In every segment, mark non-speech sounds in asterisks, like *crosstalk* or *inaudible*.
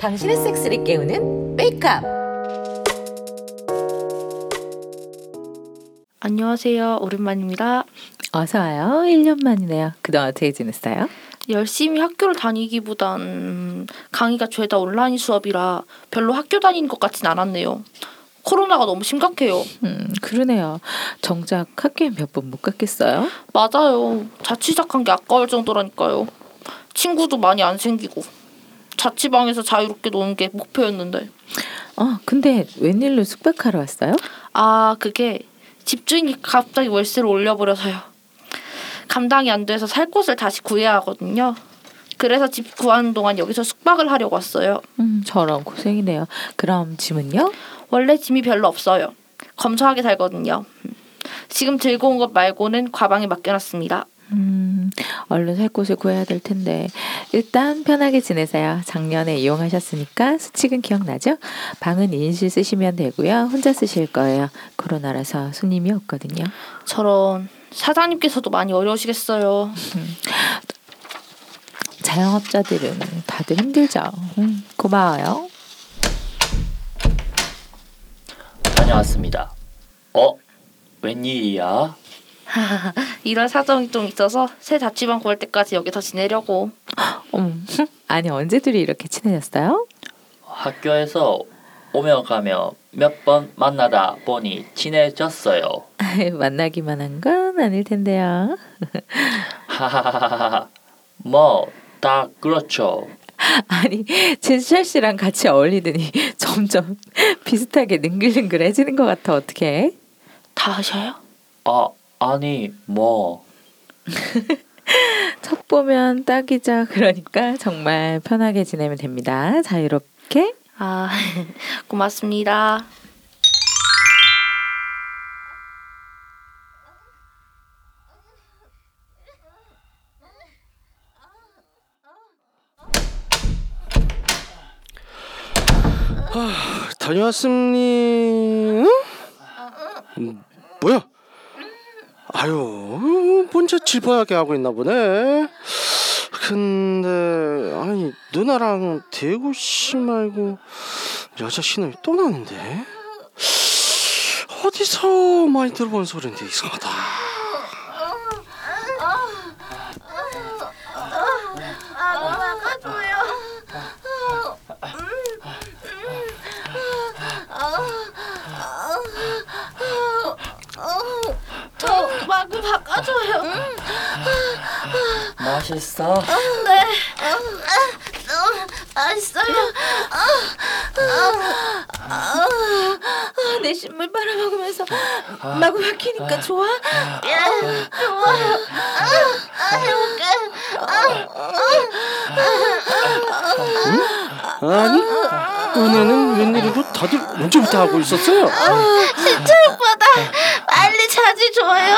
당신의 섹스를 깨우는 메이크업. 안녕하세요. 오랜만입니다. 어서 와요. 1년 만이네요. 그동안 어떻게 지냈어요? 열심히 학교를 다니기보단 강의가 죄다 온라인 수업이라 별로 학교 다니는 것 같진 않았네요. 코로나가 너무 심각해요. 음, 그러네요. 정작 학교에 몇 번 못 갔겠어요? 맞아요. 자취 시작한 게 아까울 정도라니까요. 친구도 많이 안 생기고 자취방에서 자유롭게 노는 게 목표였는데 어, 근데 웬일로 숙박하러 왔어요? 아 그게 집주인이 갑자기 월세를 올려버려서요. 감당이 안 돼서 살 곳을 다시 구해야 하거든요. 그래서 집 구하는 동안 여기서 숙박을 하려고 왔어요. 음, 저런 고생이네요. 그럼 짐은요? 원래 짐이 별로 없어요. 검소하게 살거든요. 지금 들고 온 것 말고는 가방에 맡겨놨습니다. 음, 얼른 살 곳을 구해야 될 텐데 일단 편하게 지내세요. 작년에 이용하셨으니까 수칙은 기억나죠? 방은 2인실 쓰시면 되고요. 혼자 쓰실 거예요. 코로나라서 손님이 없거든요. 저런 사장님께서도 많이 어려우시겠어요. 자영업자들은 다들 힘들죠. 음, 고마워요. 다녀왔습니다. 어? 웬일이야? 이런 사정이 좀 있어서 새 자취방 구할 때까지 여기서 지내려고. 음, 아니 언제들이 이렇게 친해졌어요? 학교에서 오며 가며 몇 번 만나다 보니 친해졌어요. *laughs* 만나기만 한 건 아닐 텐데요. *laughs* 하하하하. 뭐 다 그렇죠. 아니 제수철 씨랑 같이 어울리더니 점점 비슷하게 능글능글해지는 것 같아 어떻게? 다 하셔요? 아 아니 뭐 *laughs* 첫 보면 딱이죠. 그러니까 정말 편하게 지내면 됩니다. 자유롭게. 아 *laughs* 고맙습니다. 다녀왔습니? 음, 뭐야? 아유, 혼자 질퍼하게 하고 있나 보네. 근데 아니 누나랑 대구 씨 말고 여자 신음이 또 나는데 어디서 많이 들어본 소리인데 이상하다. 저 마구 바꿔줘요. 맛있어? 네. 맛있어요. 내 신물 빨아먹으면서 마구 박히니까 좋아? 좋아요. 해볼게. 아니 은혜는 웬일이고 다들 언제부터 하고 있었어요? 신철 오빠다. 빨리 자지 줘요.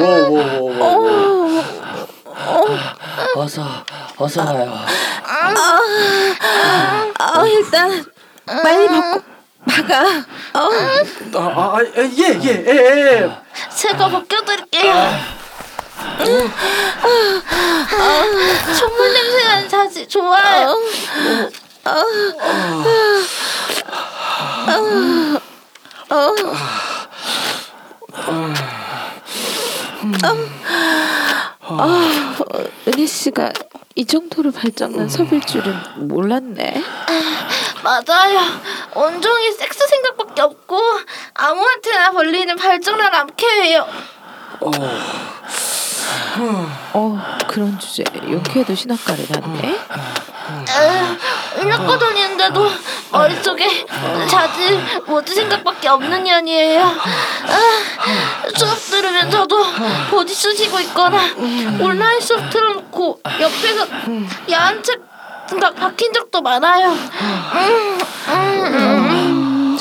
워워워워 어서 어서 와요. 아 일단 빨리 바꿔 박아. 아예예 예, 예, 예. 제가 벗겨드릴게요. 정말 냄새나는 자지 좋아요. 은희 씨가 이 정도로 발전한 섭일 줄은 몰랐네. 맞아요. 온종일 섹스 생각밖에 없고 아무한테나 벌리는 발전한 암캐예요. 어 그런 주제 용케도 신학가를 다니네. 은하과 다니는데도 머릿속에 자지 모지 생각밖에 없는 년이에요. 아, 수업 들으면서도 보디 쓰시고 있거나 온라인 수업 틀어놓고 옆에서 야한 책 생각 박힌 적도 많아요. 음,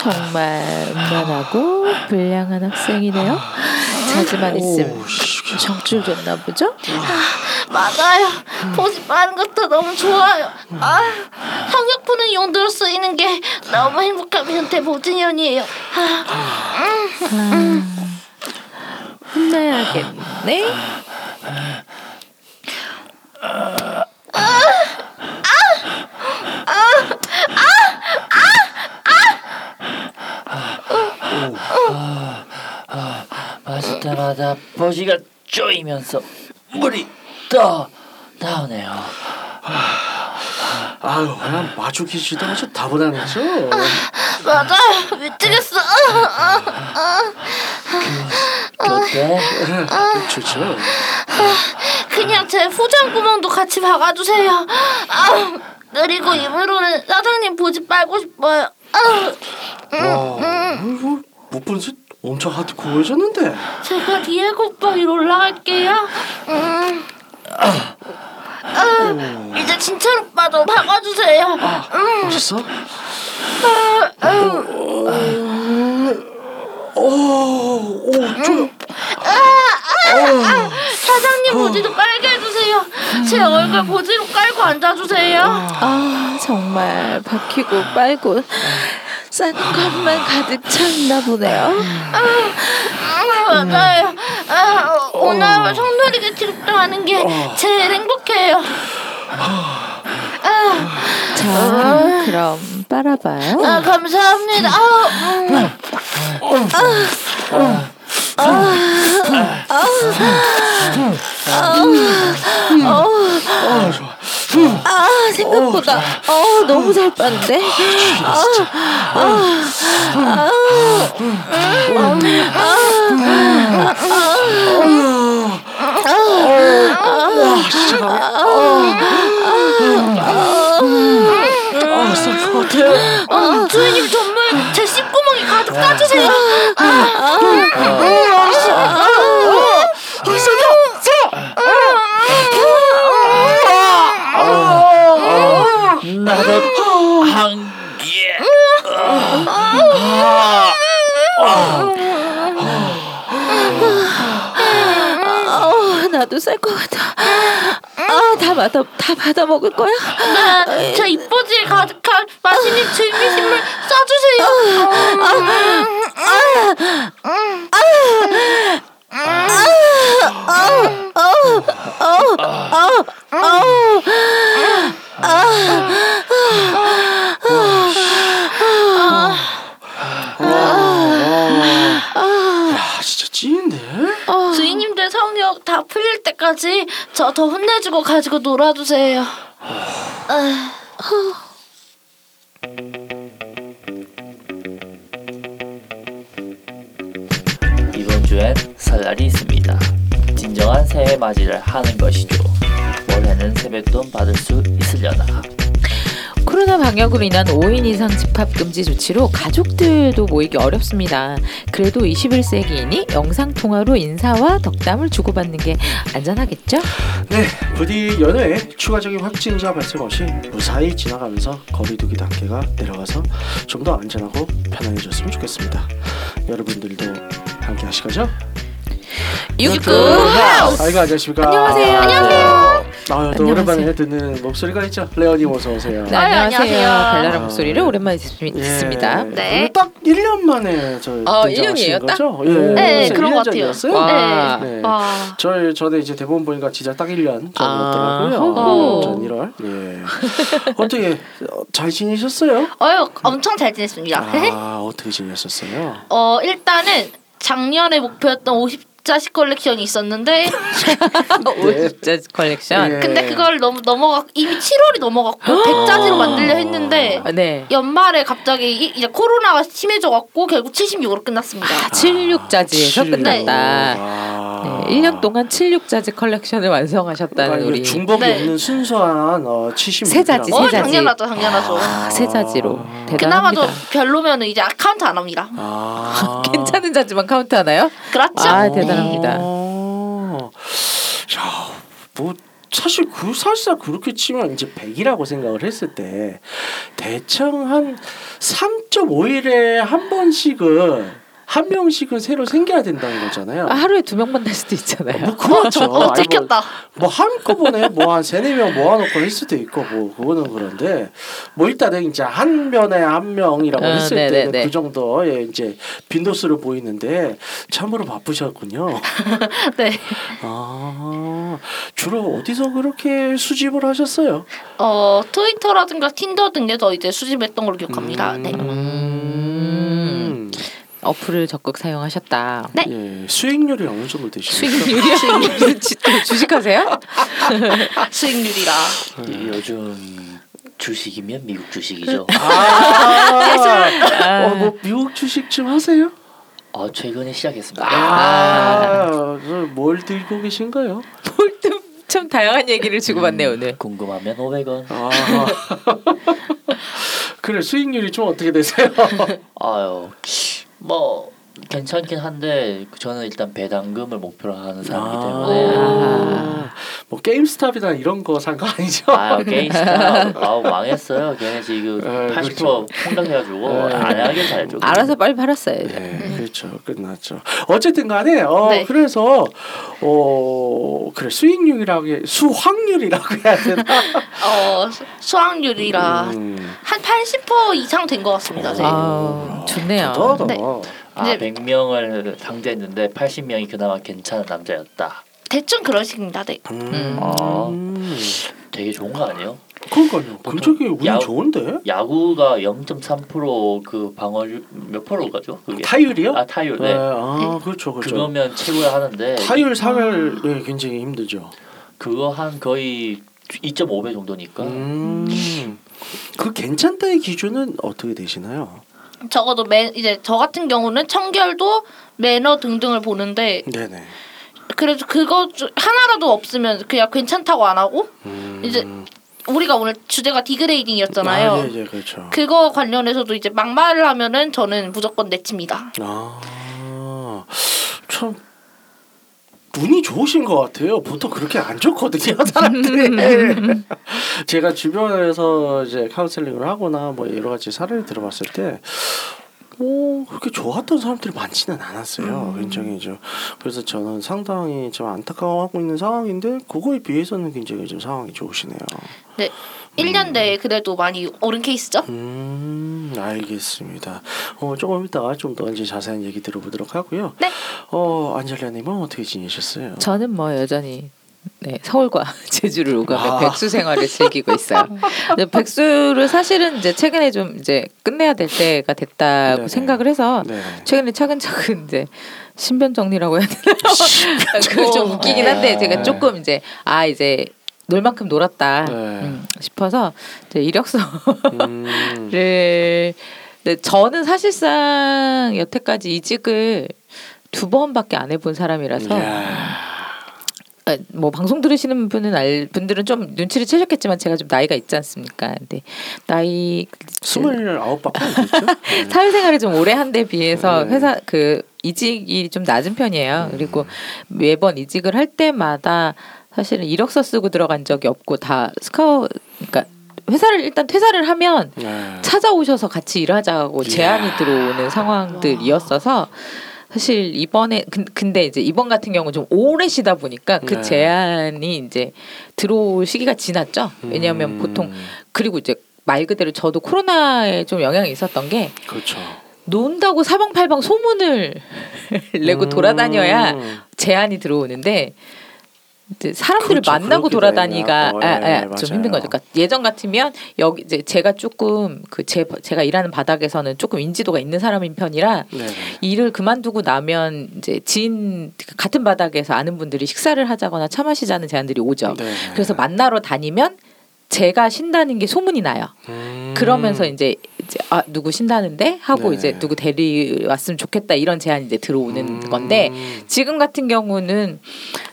정말 음란하고 불량한 학생이네요. 자지만 있음 정줄 줬나 보죠? 맞아요. 보지 빠는 것도 너무 좋아요. 아, 성역 푸는 용도로 쓰이는 게 너무 행복한 변태 보증연이에요. 되겠네. 마실 때마다 버지가 쪼이면서 물이 떠 나오네요. 아유 그냥 마주 계시다 아주 다분하네죠. 맞아 미치겠어. 좋죠. 그냥 제 후장 구멍도 같이 박아주세요. 아, 그리고 입으로는 사장님 보지 빨고 싶어요. 아, 와이 본지 엄청 하드코어해졌는데. 제가 디에고 오빠 위로 올라갈게요. 음. 아, 이제 진철 오빠도 박아주세요. 멋있어? 오, 오, 저, 사장님 보지도 깔게 해주세요. 제 얼굴 보지로 깔고 앉아주세요. 아 정말 박히고 빨고 싼 것만 가득 찼나 보네요. 아, 맞아요. 아, 오늘 성놀이가 출동하는 게 제일 행복해요. 아, 자 그럼 빨아봐요. 아 감사합니다. 아, 음. 아, 좋아. 아 생각보다 어 너무 잘 빠는데. 와, 진짜. 아, 쌀것 같아. 어, 주인님 정말 제 씹구멍이 가득 따주세요. 나도 한 개. 어 나도 쌀 것 같아. 아 다 받아 다 받아 먹을 거야? 네, 제 입버지에 가득한 맛있는 즐기심을 써주세요. 야, 진짜 찐인데? 주인님들 성욕 다 풀릴 때까지 저 더 혼내주고 가지고 놀아주세요. 아, 이번 주엔 설날이 있습니다. 진정한 새해 맞이를 하는 것이죠. 올해는 세뱃돈 받을 수 있으려나. 코로나 방역으로 인한 5인 이상 집합 금지 조치로 가족들도 모이기 어렵습니다. 그래도 21세기이니 영상 통화로 인사와 덕담을 주고받는 게 안전하겠죠? 네, 부디 연휴에 추가적인 확진자 발생 없이 무사히 지나가면서 거리두기 단계가 내려가서 좀 더 안전하고 편안해졌으면 좋겠습니다. 여러분들도 함께 하실 거죠? 유구 아이고 안녕하십니까? 안녕하세요. 안녕하세요. 아, 또 안녕하세요. 오랜만에 듣는 목소리가 있죠. 레오님 어서 오세요. 네, 아유, 안녕하세요. 안녕하세요. 별나라 목소리를 오랜만에 듣습- 듣습니다. 네. 딱 1년 만에 저 어, 등장하신 1년이에요, 딱? 거죠? 예. 네, 벌써 그런 1년 것 같아요. 전이었어요? 와. 네. 와. 저희 저는 이제 대본 보니까 진짜 딱 1년 아, 전이었더라고요. 호호. 전 1월. 예. *laughs* 어떻게 어, 잘 지내셨어요? 어유 엄청 잘 지냈습니다. 아 어떻게 지내셨어요? 어 일단은 작년에 목표였던 50자지 컬렉션이 있었는데 *laughs* 네. 50자지 컬렉션. 예. 근데 그걸 너무 넘어가 이미 7월이 넘어갔고 *gasps* 100자지로 만들려 했는데 아, 네. 연말에 갑자기 이- 이제 코로나가 심해져갖고 결국 76으로 끝났습니다. 아, 76자지에서 76. 끝났다. 아. 네, 1년 동안 76자지 컬렉션을 완성하셨다는 그러니까 우리 중복이 네. 없는 순수한 어, 76. 새 자지, 어 새 자지. 당연하죠 당연하죠. 아, 새 자지로 그나마 대단합니다. 좀 별로면은 이제 카운트 안 합니다. 아. *laughs* 괜찮은 자지만 카운트 하나요? 그렇죠? 아, 대단 합니다. 어. 야, 뭐 사실 그 사실상 그렇게 치면 이제 100이라고 생각을 했을 때 대충 한 3.5일에 한 번씩은 한 명씩은 새로 생겨야 된다는 거잖아요. 아, 하루에 두 명 만 날 수도 있잖아요. 뭐 그렇죠. 어, 아니, 찍혔다. 뭐, 뭐 한꺼번에 뭐 한 세네 명 모아놓고 할 수도 있고 뭐 그거는 그런데 뭐 일단은 이제 한 면에 한 명이라고 어, 했을 네네네. 때는 그 정도의 이제 빈도수를 보이는데 참으로 바쁘셨군요. *laughs* 네. 아 주로 어디서 그렇게 수집을 하셨어요? 어 트위터라든가 틴더 등에서 이제 수집했던 걸로 기억합니다. 네. 음. 어플을 적극 사용하셨다. 네. 예, 수익률이 어느 정도? 수익률이요? 무슨 지- 또 주식하세요? *laughs* 수익률이라. 이 요즘 주식이면 미국 주식이죠. 아, 어, 뭐 미국 주식 좀 하세요? 아 최근에 시작했습니다. 아, 뭘 들고 계신가요? 참 다양한 얘기를 주고받네 요 오늘. 궁금하면 500원. 아, *laughs* 그래 수익률이 좀 어떻게 되세요? *laughs* 아유 뭐 괜찮긴 한데 저는 일단 배당금을 목표로 하는 사람이기 때문에. 아, 뭐 게임스탑이나 이런 거 산 거 아니죠? 아 게임스타 아우 망했어요. 걔네 지금 에, 80% 폭락해가지고 에. 안 하게 잘죠. 알아서 빨리 팔았어요. 네, 그렇죠. 끝났죠. 어쨌든 간에 어 네. 그래서 어 그래 수익률이라고 해, 수확률이라고 해야 되나? *laughs* 어 수- 수확률이라 음, 한80% 이상 된 것 같습니다. 네. 아, 좋네요. 더더 네. 아 이제- 100명을 상대했는데 80명이 그나마 괜찮은 남자였다. 대충 그런 식입니다. 네. 음, 아. 음. 되게 좋은 거 아니에요? 그러니까요. 그쪽이 운이 야- 좋은데 야구가 0.3%그 방어율 몇 프로가죠? 그게 타율이요? 아 타율 네. 네. 아 그렇죠, 그렇죠. 그거면 최고야 하는데 타율 사멸 네, 굉장히 힘들죠. 그거 한 거의 2.5배 정도니까 음, 그 괜찮다의 기준은 어떻게 되시나요? 적어도 매 이제 저 같은 경우는 청결도 매너 등등을 보는데 네네. 그래도 그거 주- 하나라도 없으면 그냥 괜찮다고 안 하고 음, 이제 우리가 오늘 주제가 디그레이딩이었잖아요. 아, 네, 네, 그렇죠. 그거 관련해서도 이제 막말을 하면은 저는 무조건 내칩니다. 아, 참 운이 좋으신 것 같아요. 보통 그렇게 안 좋거든요, *laughs* 사람들이. 제가 주변에서 이제 카운셀링을 하거나 뭐 여러 가지 사례를 들어봤을 때. 뭐 그렇게 좋았던 사람들이 많지는 않았어요. 굉장히 좀 그래서 저는 상당히 좀 안타까워하고 있는 상황인데 그거에 비해서는 굉장히 좀 상황이 좋으시네요. 네. 1년 내에 그래도 많이 오른 케이스죠? 음, 알겠습니다. 어, 조금 이따가 좀 더 이제 자세한 얘기 들어보도록 하고요. 네. 어, 안젤라님은 어떻게 지내셨어요? 저는 뭐 여전히 네, 서울과 *laughs* 제주를 오가며 아. 백수 생활을 즐기고 있어요. 백수를 사실은 이제 최근에 좀 이제 끝내야 될 때가 됐다고 네네. 생각을 해서 네. 최근에 차근차근 이제 신변 정리라고 해야 되나? *laughs* 그좀 웃기긴 한데 제가 네. 조금 이제 아 이제 놀 만큼 놀았다 네. 음, 싶어서 이제 이력서를 음, 근데 *laughs* 저는 사실상 여태까지 이직을 두 번밖에 안 해본 사람이라서 이야. 아, 뭐 방송 들으시는 분은 알 분들은 좀 눈치를 채셨겠지만 제가 좀 나이가 있지 않습니까? 근데 나이 스물아홉밖에 안 됐죠? *laughs* 네. 사회생활을 좀 오래 한 데 비해서 네. 회사 그 이직이 좀 낮은 편이에요. 그리고 매번 이직을 할 때마다 사실은 이력서 쓰고 들어간 적이 없고 다 스카우 그러니까 회사를 일단 퇴사를 하면 네. 찾아오셔서 같이 일하자고. 제안이 들어오는 상황들이었어서 사실 이번에 근- 근데 이제 이번 같은 경우 좀 오래 쉬다 보니까 그 네. 제안이 이제 들어올 시기가 지났죠. 왜냐하면 음, 보통 그리고 이제 말 그대로 저도 코로나에 좀 영향이 있었던 게 그렇죠. 논다고 사방팔방 소문을 *laughs* 내고 음. 돌아다녀야 제안이 들어오는데 사람들을 그렇죠. 만나고 돌아다니가 어, 아, 예, 아, 맞아요. 좀 힘든 거죠. 그러니까 예전 같으면 여기 이제 제가 조금 그 제 제가 일하는 바닥에서는 조금 인지도가 있는 사람인 편이라 네. 일을 그만두고 나면 이제 지인 같은 바닥에서 아는 분들이 식사를 하자거나 차 마시자는 제안들이 오죠. 네. 그래서 만나러 다니면 제가 쉰다는 게 소문이 나요. 음. 그러면서 이제, 이제 아 누구 쉰다는데 하고 네. 이제 누구 데리 왔으면 좋겠다 이런 제안이 이제 들어오는 음. 건데 지금 같은 경우는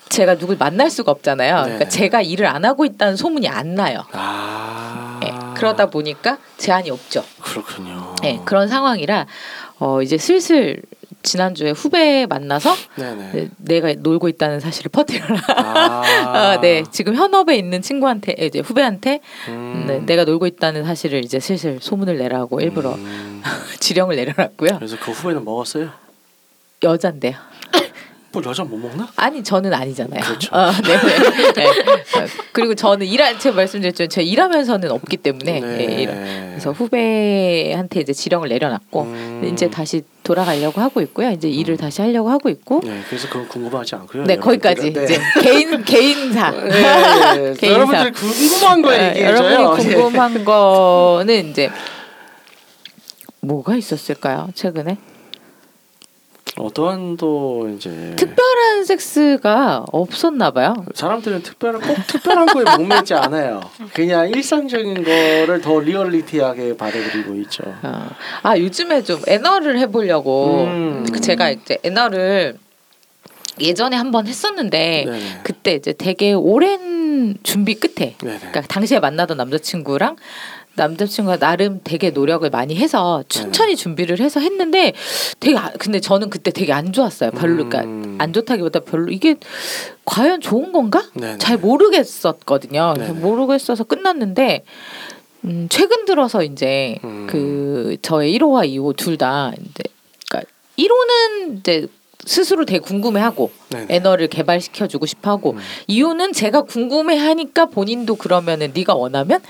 제가 누굴 만날 수가 없잖아요. 네. 그러니까 제가 일을 안 하고 있다는 소문이 안 나요. 아 예, 그러다 보니까 제한이 없죠. 그렇군요. 예, 그런 상황이라 어, 이제 슬슬 지난주에 후배 만나서 네네. 네, 내가 놀고 있다는 사실을 퍼뜨려라. 아, 아, *laughs* 네, 지금 현업에 있는 친구한테 이제 후배한테 음. 네, 내가 놀고 있다는 사실을 이제 슬슬 소문을 내라고 일부러 음. *laughs* 지령을 내려놨고요. 그래서 그 후배는 먹었어요. 여잔데요. 뭐 여자 못 먹나? 아니 저는 아니잖아요. 그렇죠. 어, 네. 네. 어, 그리고 저는 일할 제가 말씀드렸죠. 제가 일하면서는 없기 때문에 네. 예, 그래서 후배한테 이제 지령을 내려놨고 음. 이제 다시 돌아가려고 하고 있고요. 이제 일을 다시 하려고 하고 있고 네, 그래서 그건 궁금하지 않고요. 네 거기까지 여러분들은. 이제 개인 개인사. 네. 네. *laughs* 개인사. 여러분들 궁금한 거 어, 얘기해줘요. 여러분이 궁금한 거는 이제 뭐가 있었을까요? 최근에 어떠한 또 이제 특별한 섹스가 없었나 봐요. 사람들은 특별한 꼭 특별한 거에 목매지 않아요. 그냥 일상적인 거를 더 리얼리티하게 받아들이고 있죠. 어. 아 요즘에 좀 애너를 해보려고 음. 그 제가 이제 애너를 예전에 한번 했었는데 네네. 그때 이제 되게 오랜 준비 끝에 네네. 그러니까 당시에 만나던 남자친구랑 남자친구가 나름 되게 노력을 많이 해서 천천히 준비를 해서 했는데 되게 아- 근데 저는 그때 되게 안 좋았어요. 별로 음. 그러니까 안 좋다기보다 별로 이게 과연 좋은 건가? 네네. 잘 모르겠었거든요. 그래서 네네. 모르겠어서 끝났는데 음, 최근 들어서 이제 음. 그 저의 1호와 2호 둘 다 이제 그러니까 1호는 이제 스스로 되게 궁금해하고 네네. 애너를 개발시켜주고 싶어하고 음. 2호는 제가 궁금해하니까 본인도 그러면은 네가 원하면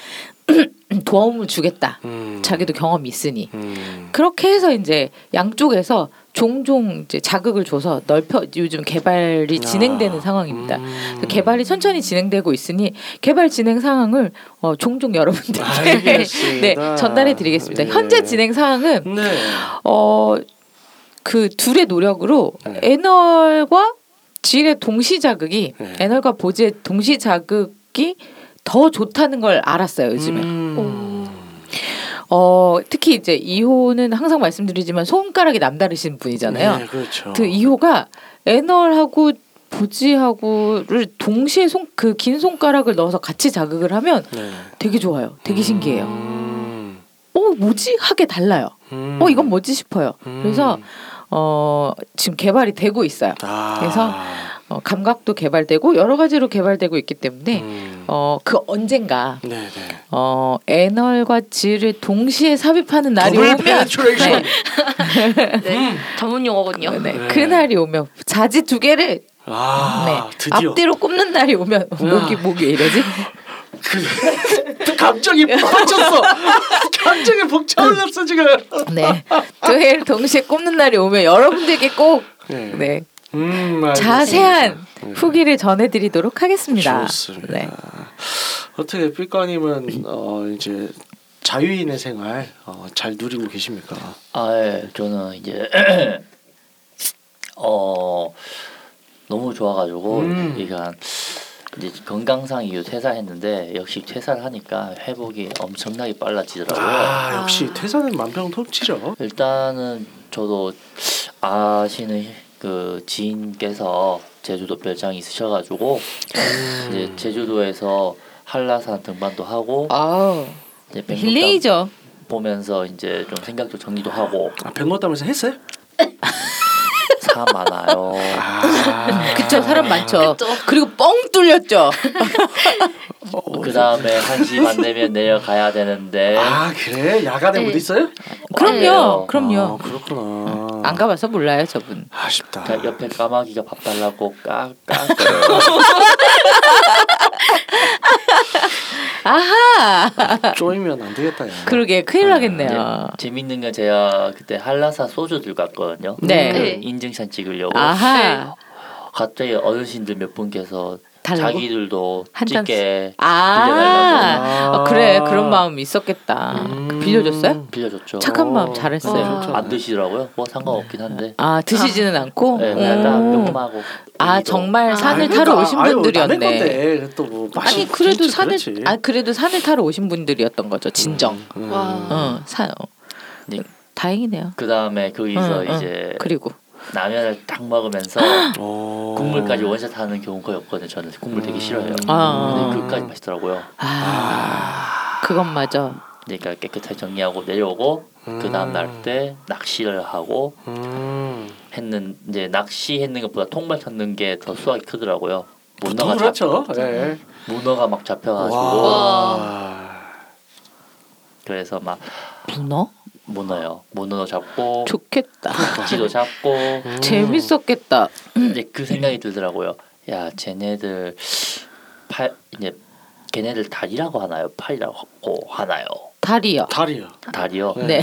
*clears throat* 도움을 주겠다. 음. 자기도 경험이 있으니 음. 그렇게 해서 이제 양쪽에서 종종 이제 자극을 줘서 넓혀 요즘 개발이 진행되는 아. 상황입니다. 음. 개발이 천천히 진행되고 있으니 개발 진행 상황을 어, 종종 여러분들께. *laughs* 네, 전달해 드리겠습니다. 예. 현재 진행 상황은 네. 어, 그 둘의 노력으로 네. 애널과 질의 동시 자극이 네. 애널과 보지의 동시 자극이 더 좋다는 걸 알았어요 요즘에. 음. 어 특히 이제 2호는 항상 말씀드리지만 손가락이 남다르신 분이잖아요. 네, 그렇죠. 그 2호가 애널하고 보지하고를 동시에 손 그 긴 손가락을 넣어서 같이 자극을 하면 네. 되게 좋아요. 되게 신기해요. 음. 어 뭐지 하게 달라요. 음. 어 이건 뭐지 싶어요. 음. 그래서 어 지금 개발이 되고 있어요. 아. 그래서 어, 감각도 개발되고 여러 가지로 개발되고 있기 때문에 음. 어 그 언젠가 네네. 어 anal과 질을 동시에 삽입하는 날이 오면 penetration. 네, 전문 용어군요. 네, 네. 그 날이 오면 자지 두 개를 아 네, 드디어. 앞뒤로 꼽는 날이 오면 목이 목이 왜 이러지? 그 감정이 벅찼어. 감정이 벅차올랐어 지금. 네, 두 개를 동시에 꼽는 날이 오면 여러분들께 꼭 네. 네, 음. 자세한 네. 후기를 전해드리도록 하겠습니다. 좋습니다. 네. 어떻게 삐까님은 어 이제 자유인의 생활 어, 잘 누리고 계십니까? 아, 예. 저는 이제 *clears throat* 어 너무 좋아가지고 음. 그러니까 이제 건강상 이유 퇴사했는데 역시 퇴사를 하니까 회복이 엄청나게 빨라지더라고요. 아 역시 아. 퇴사는 만병통치죠. 일단은 저도 아시는 그 지인께서 제주도 별장이 있으셔가지고 음. 이제 제주도에서 한라산 등반도 하고 아우 이제 백록담 힐링이죠. 보면서 이제 좀 생각도 정리도 하고 아 백로담에서 했어요? *laughs* 사 많아요. 아 그쵸 사람 많죠. 그쵸. 그리고 뻥 뚫렸죠. *laughs* 그 다음에 한시반 되면 내려가야 되는데 아 그래 야간에 네. 못 있어요? 그럼요, 아니에요. 그럼요. 아, 그렇구나. 안 가봐서 몰라요 저분. 아쉽다. 그러니까 옆에 까마귀가 밥 달라고 깍깍 *laughs* 아하. 쪼이면 안 되겠다. 야. 그러게 큰일 나겠네요. 네, 재밌는 건 제가 그때 한라산 소주 들고 갔거든요. 네. 그 네. 인증샷 찍으려고 아하. 갑자기 어르신들 몇 분께서 달라고? 자기들도 한 잔- 찍게 아, 빌려달라고. 어, 그래 그런 마음 있었겠다. 음. 그 빌려줬어요? 빌려줬죠. 착한 마음 어, 잘했어요. 와. 좋죠. 안 드시더라고요. 뭐 상관없긴 한데. 아 드시지는 않고. 네, 그냥 오. 조금하고. 아 정말 아, 산을 그러니까, 타러 오신 아유, 남의 분들이었네. 또뭐 아니 그래도 산을 아 그래도 산을 타러 오신 분들이었던 거죠 진정. 음. 와. 어, 산. 어. 네. 다행이네요. 그 다음에 거기서 응, 응. 이제 그리고 라면을 딱 먹으면서 어. 국물까지 원샷 하는 경우 거의 없거든요. 저는 국물 되게 싫어해요. 아. 근데 그까지 맛있더라고요. 아, 그건 맞아. 그러니까 깨끗하게 정리하고 내려오고 그 다음 날 때 낚시를 하고 음. 했는 이제 낚시 했는 것보다 통발 찾는 게 더 수확이 크더라고요. 문어가 그렇죠. 네. 문어가 막 잡혀가지고 와. 그래서 막 문어? 문어요. 문어 잡고 좋겠다. 낙지도 잡고 음. *laughs* 재밌었겠다. 이제 그 생각이 들더라고요. 야, 쟤네들 팔 이제 걔네들 다리라고 하나요? 팔이라고 하나요? 다리요. 다리요. 다리요. 네.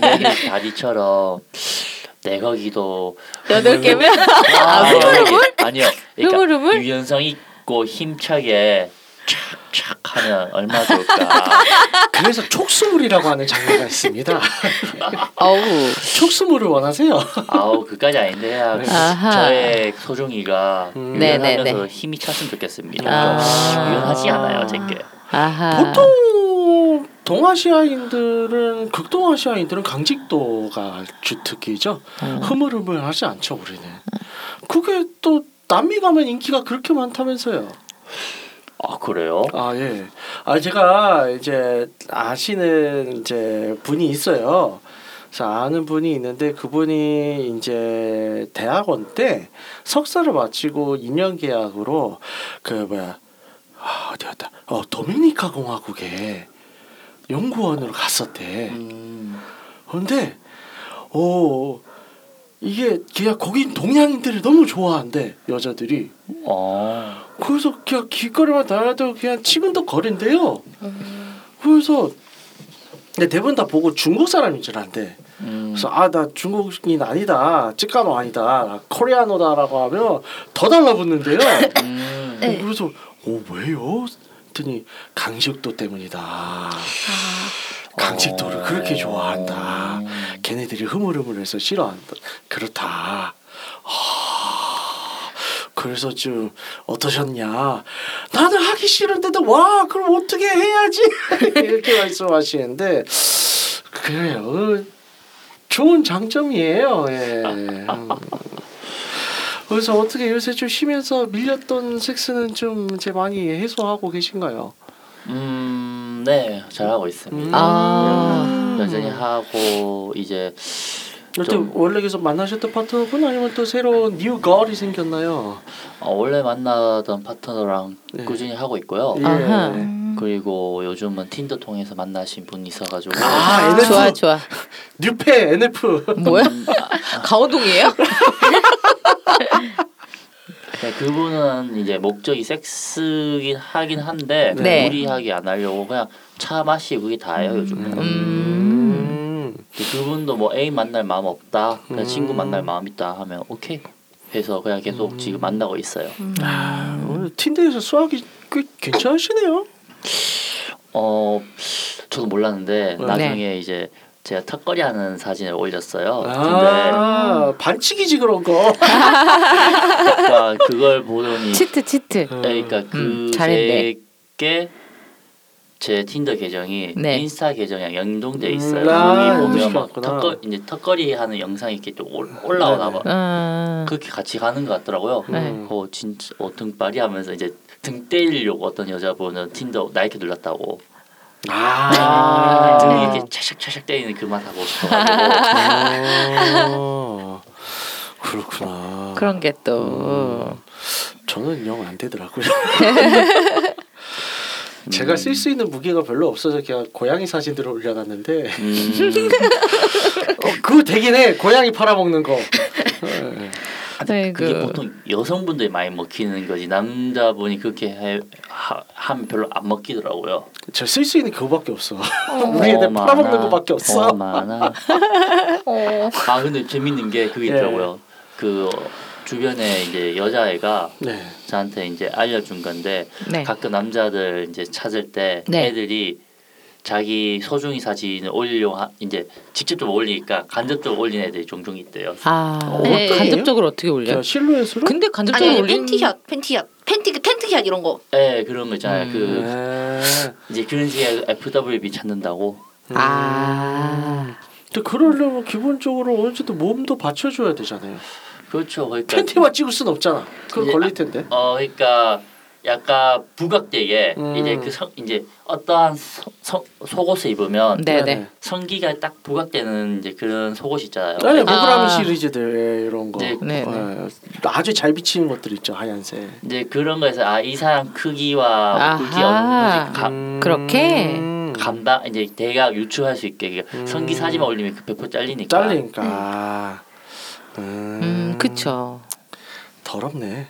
걔네들 다리처럼 내 거기도 여덟 개면 아, 흐물흐물? 아니요. 그러니까? 유연성 있고 힘차게 착착 하면 얼마나 좋을까. *laughs* 그래서 촉수물이라고 하는 장르가 있습니다. *laughs* 어우. 촉수물을 원하세요? 아우 그까지 아닌데 야, 아하. 저의 소중이가 음. 유연하면서 네네네. 힘이 찼으면 좋겠습니다. 아. 좀 유연하지 않아요, 제게. 아하. 보통 동아시아인들은 극동아시아인들은 강직도가 주특기죠. 음. 흐물흐물하지 않죠 우리는. 그게 또 남미 가면 인기가 그렇게 많다면서요. 아 그래요? 아 예. 아 제가 이제 아시는 이제 분이 있어요. 그래서 아는 분이 있는데 그분이 이제 대학원 때 석사를 마치고 2년 계약으로 그 뭐야 아, 어디였다. 어 도미니카 공화국에 연구원으로 갔었대. 음, 근데 오 이게 그냥 거긴 동양인들을 너무 좋아한대 여자들이. 어, 그래서 그냥 길거리만 다녀도 그냥 치근덕 거린대요. 그래서 근데 대부분 다 보고 중국 사람인 줄 안대. 음, 그래서 아 나 중국인 아니다, 찌까노 아니다, 나 코리아노다라고 하면 더 달라붙는데요. 음, 네. 그래서 오 왜요? 했더니 강식도 때문이다. 아, 강식도를 그렇게 좋아한다. 음. 걔네들이 흐물흐물해서 싫어한다. 그렇다. 아, 그래서 좀 어떠셨냐? 나는 하기 싫은데도 와 그럼 어떻게 해야지 *laughs* 이렇게 말씀하시는데 그래요. 어, 좋은 장점이에요. 예. 음. 그래서 어떻게 요새 좀 쉬면서 밀렸던 섹스는 좀 이제 많이 해소하고 계신가요? 음, 네, 잘하고 있습니다. 음. 아. 여전히 하고 이제 또 좀- 원래 계속 만나셨던 파트너분 아니면 또 새로운 new girl이 생겼나요? 어, 원래 만나던 파트너랑 네. 꾸준히 하고 있고요. 예. 음. 그리고 요즘은 틴더 통해서 만나신 분이 있어가지고 아, NF. 좋아 좋아. 뉴페 NF. 뭐야? 강호동이에요? *laughs* 네, 그분은 이제 목적이 섹스긴 하긴 한데 네. 무리하게 안 하려고 그냥 차 마시고 그게 다예요 요즘은. 음. 그분도 뭐 애인 만날 마음 없다, 그냥 음. 친구 만날 마음 있다 하면 오케이 해서 그냥 계속 음. 지금 만나고 있어요. 아, 오늘 틴더에서 수학이 꽤 괜찮으시네요. 어 저도 몰랐는데 네. 나중에 이제 제가 턱걸이 하는 사진을 올렸어요. 근데 아, 반칙이지 그런 거. 그러니까 그걸 보더니 치트 치트. 그러니까 음, 잘했네. 그게 제 틴더 계정이 네. 인스타 계정이랑 연동돼 음, 있어요. 아, 거기 보면 막. 턱걸 이제 턱걸이 하는 영상이 이렇게 좀 올- 올라오나 봐. 음. 그렇게 같이 가는 것 같더라고요. 네. 어 진짜 어 등발이 하면서 이제 등 때리려고 어떤 여자분은 틴더 나이키 눌렀다고 아. 등이 이렇게 차샥차샥 때리는 그 맛 하고 싶어가지고 아, 그렇구나. 그런 게 또. 음. 저는 영 안 되더라고요. *laughs* 제가 쓸 수 있는 무기가 별로 없어서 그냥 고양이 사진들을 올려놨는데 음, *laughs* 어, 그거 되긴 해. 고양이 팔아먹는 거. *laughs* 예. 네, 그게 그 보통 여성분들이 많이 먹히는 거지 남자분이 그렇게 해, 하, 하면 별로 안 먹히더라고요. 저쓸수 있는 그거밖에 없어. *laughs* 우리 애들 어, 팔아먹는. 거밖에 없어. 어, 많아. *laughs* 어. 아 근데 재밌는 게 그게 예. 있더라고요. 그 주변에 이제 여자애가 네. 저한테 이제 알려준 건데 네. 가끔 남자들 이제 찾을 때 네. 애들이 자기 소중이 사진을 올리려고 하, 이제 직접적으로 올리니까 간접적으로 올리는 애들이 종종 있대요. 아 네. 간접적으로 어떻게 올려? 자, 실루엣으로? 근데 아니 간접적으로 아니 올린 팬티샷 팬티샷 팬티 텐트샷 이런 거. 예, 그런 거 있잖아요. 음. 그 네. 이제 그런 식의 FWB 찾는다고. 아 근데 그러려면 기본적으로 어느 정도 몸도 받쳐줘야 되잖아요. 그렇죠. 그러니까 팬티만 찍을 순 없잖아. 이제 걸릴 텐데. 어 그러니까 약간 부각되게 음. 이제 그 성, 이제 어떠한 소, 소, 속옷을 입으면 네네. 성기가 딱 부각되는 이제 그런 속옷 있잖아요. 아니 모그라미 아. 시리즈들 예, 이런 거. 네. 네, 예, 아주 잘 비치는 것들 있죠 하얀색. 이제 그런 거에서 아 이 사람 크기와. 굵기가 가, 음. 그렇게? 감당 이제 대가 유추할 수 있게 그러니까 음. 성기 사진만 올리면 그100% 잘리니까. 잘리니까. 음, 음, 그쵸. 더럽네.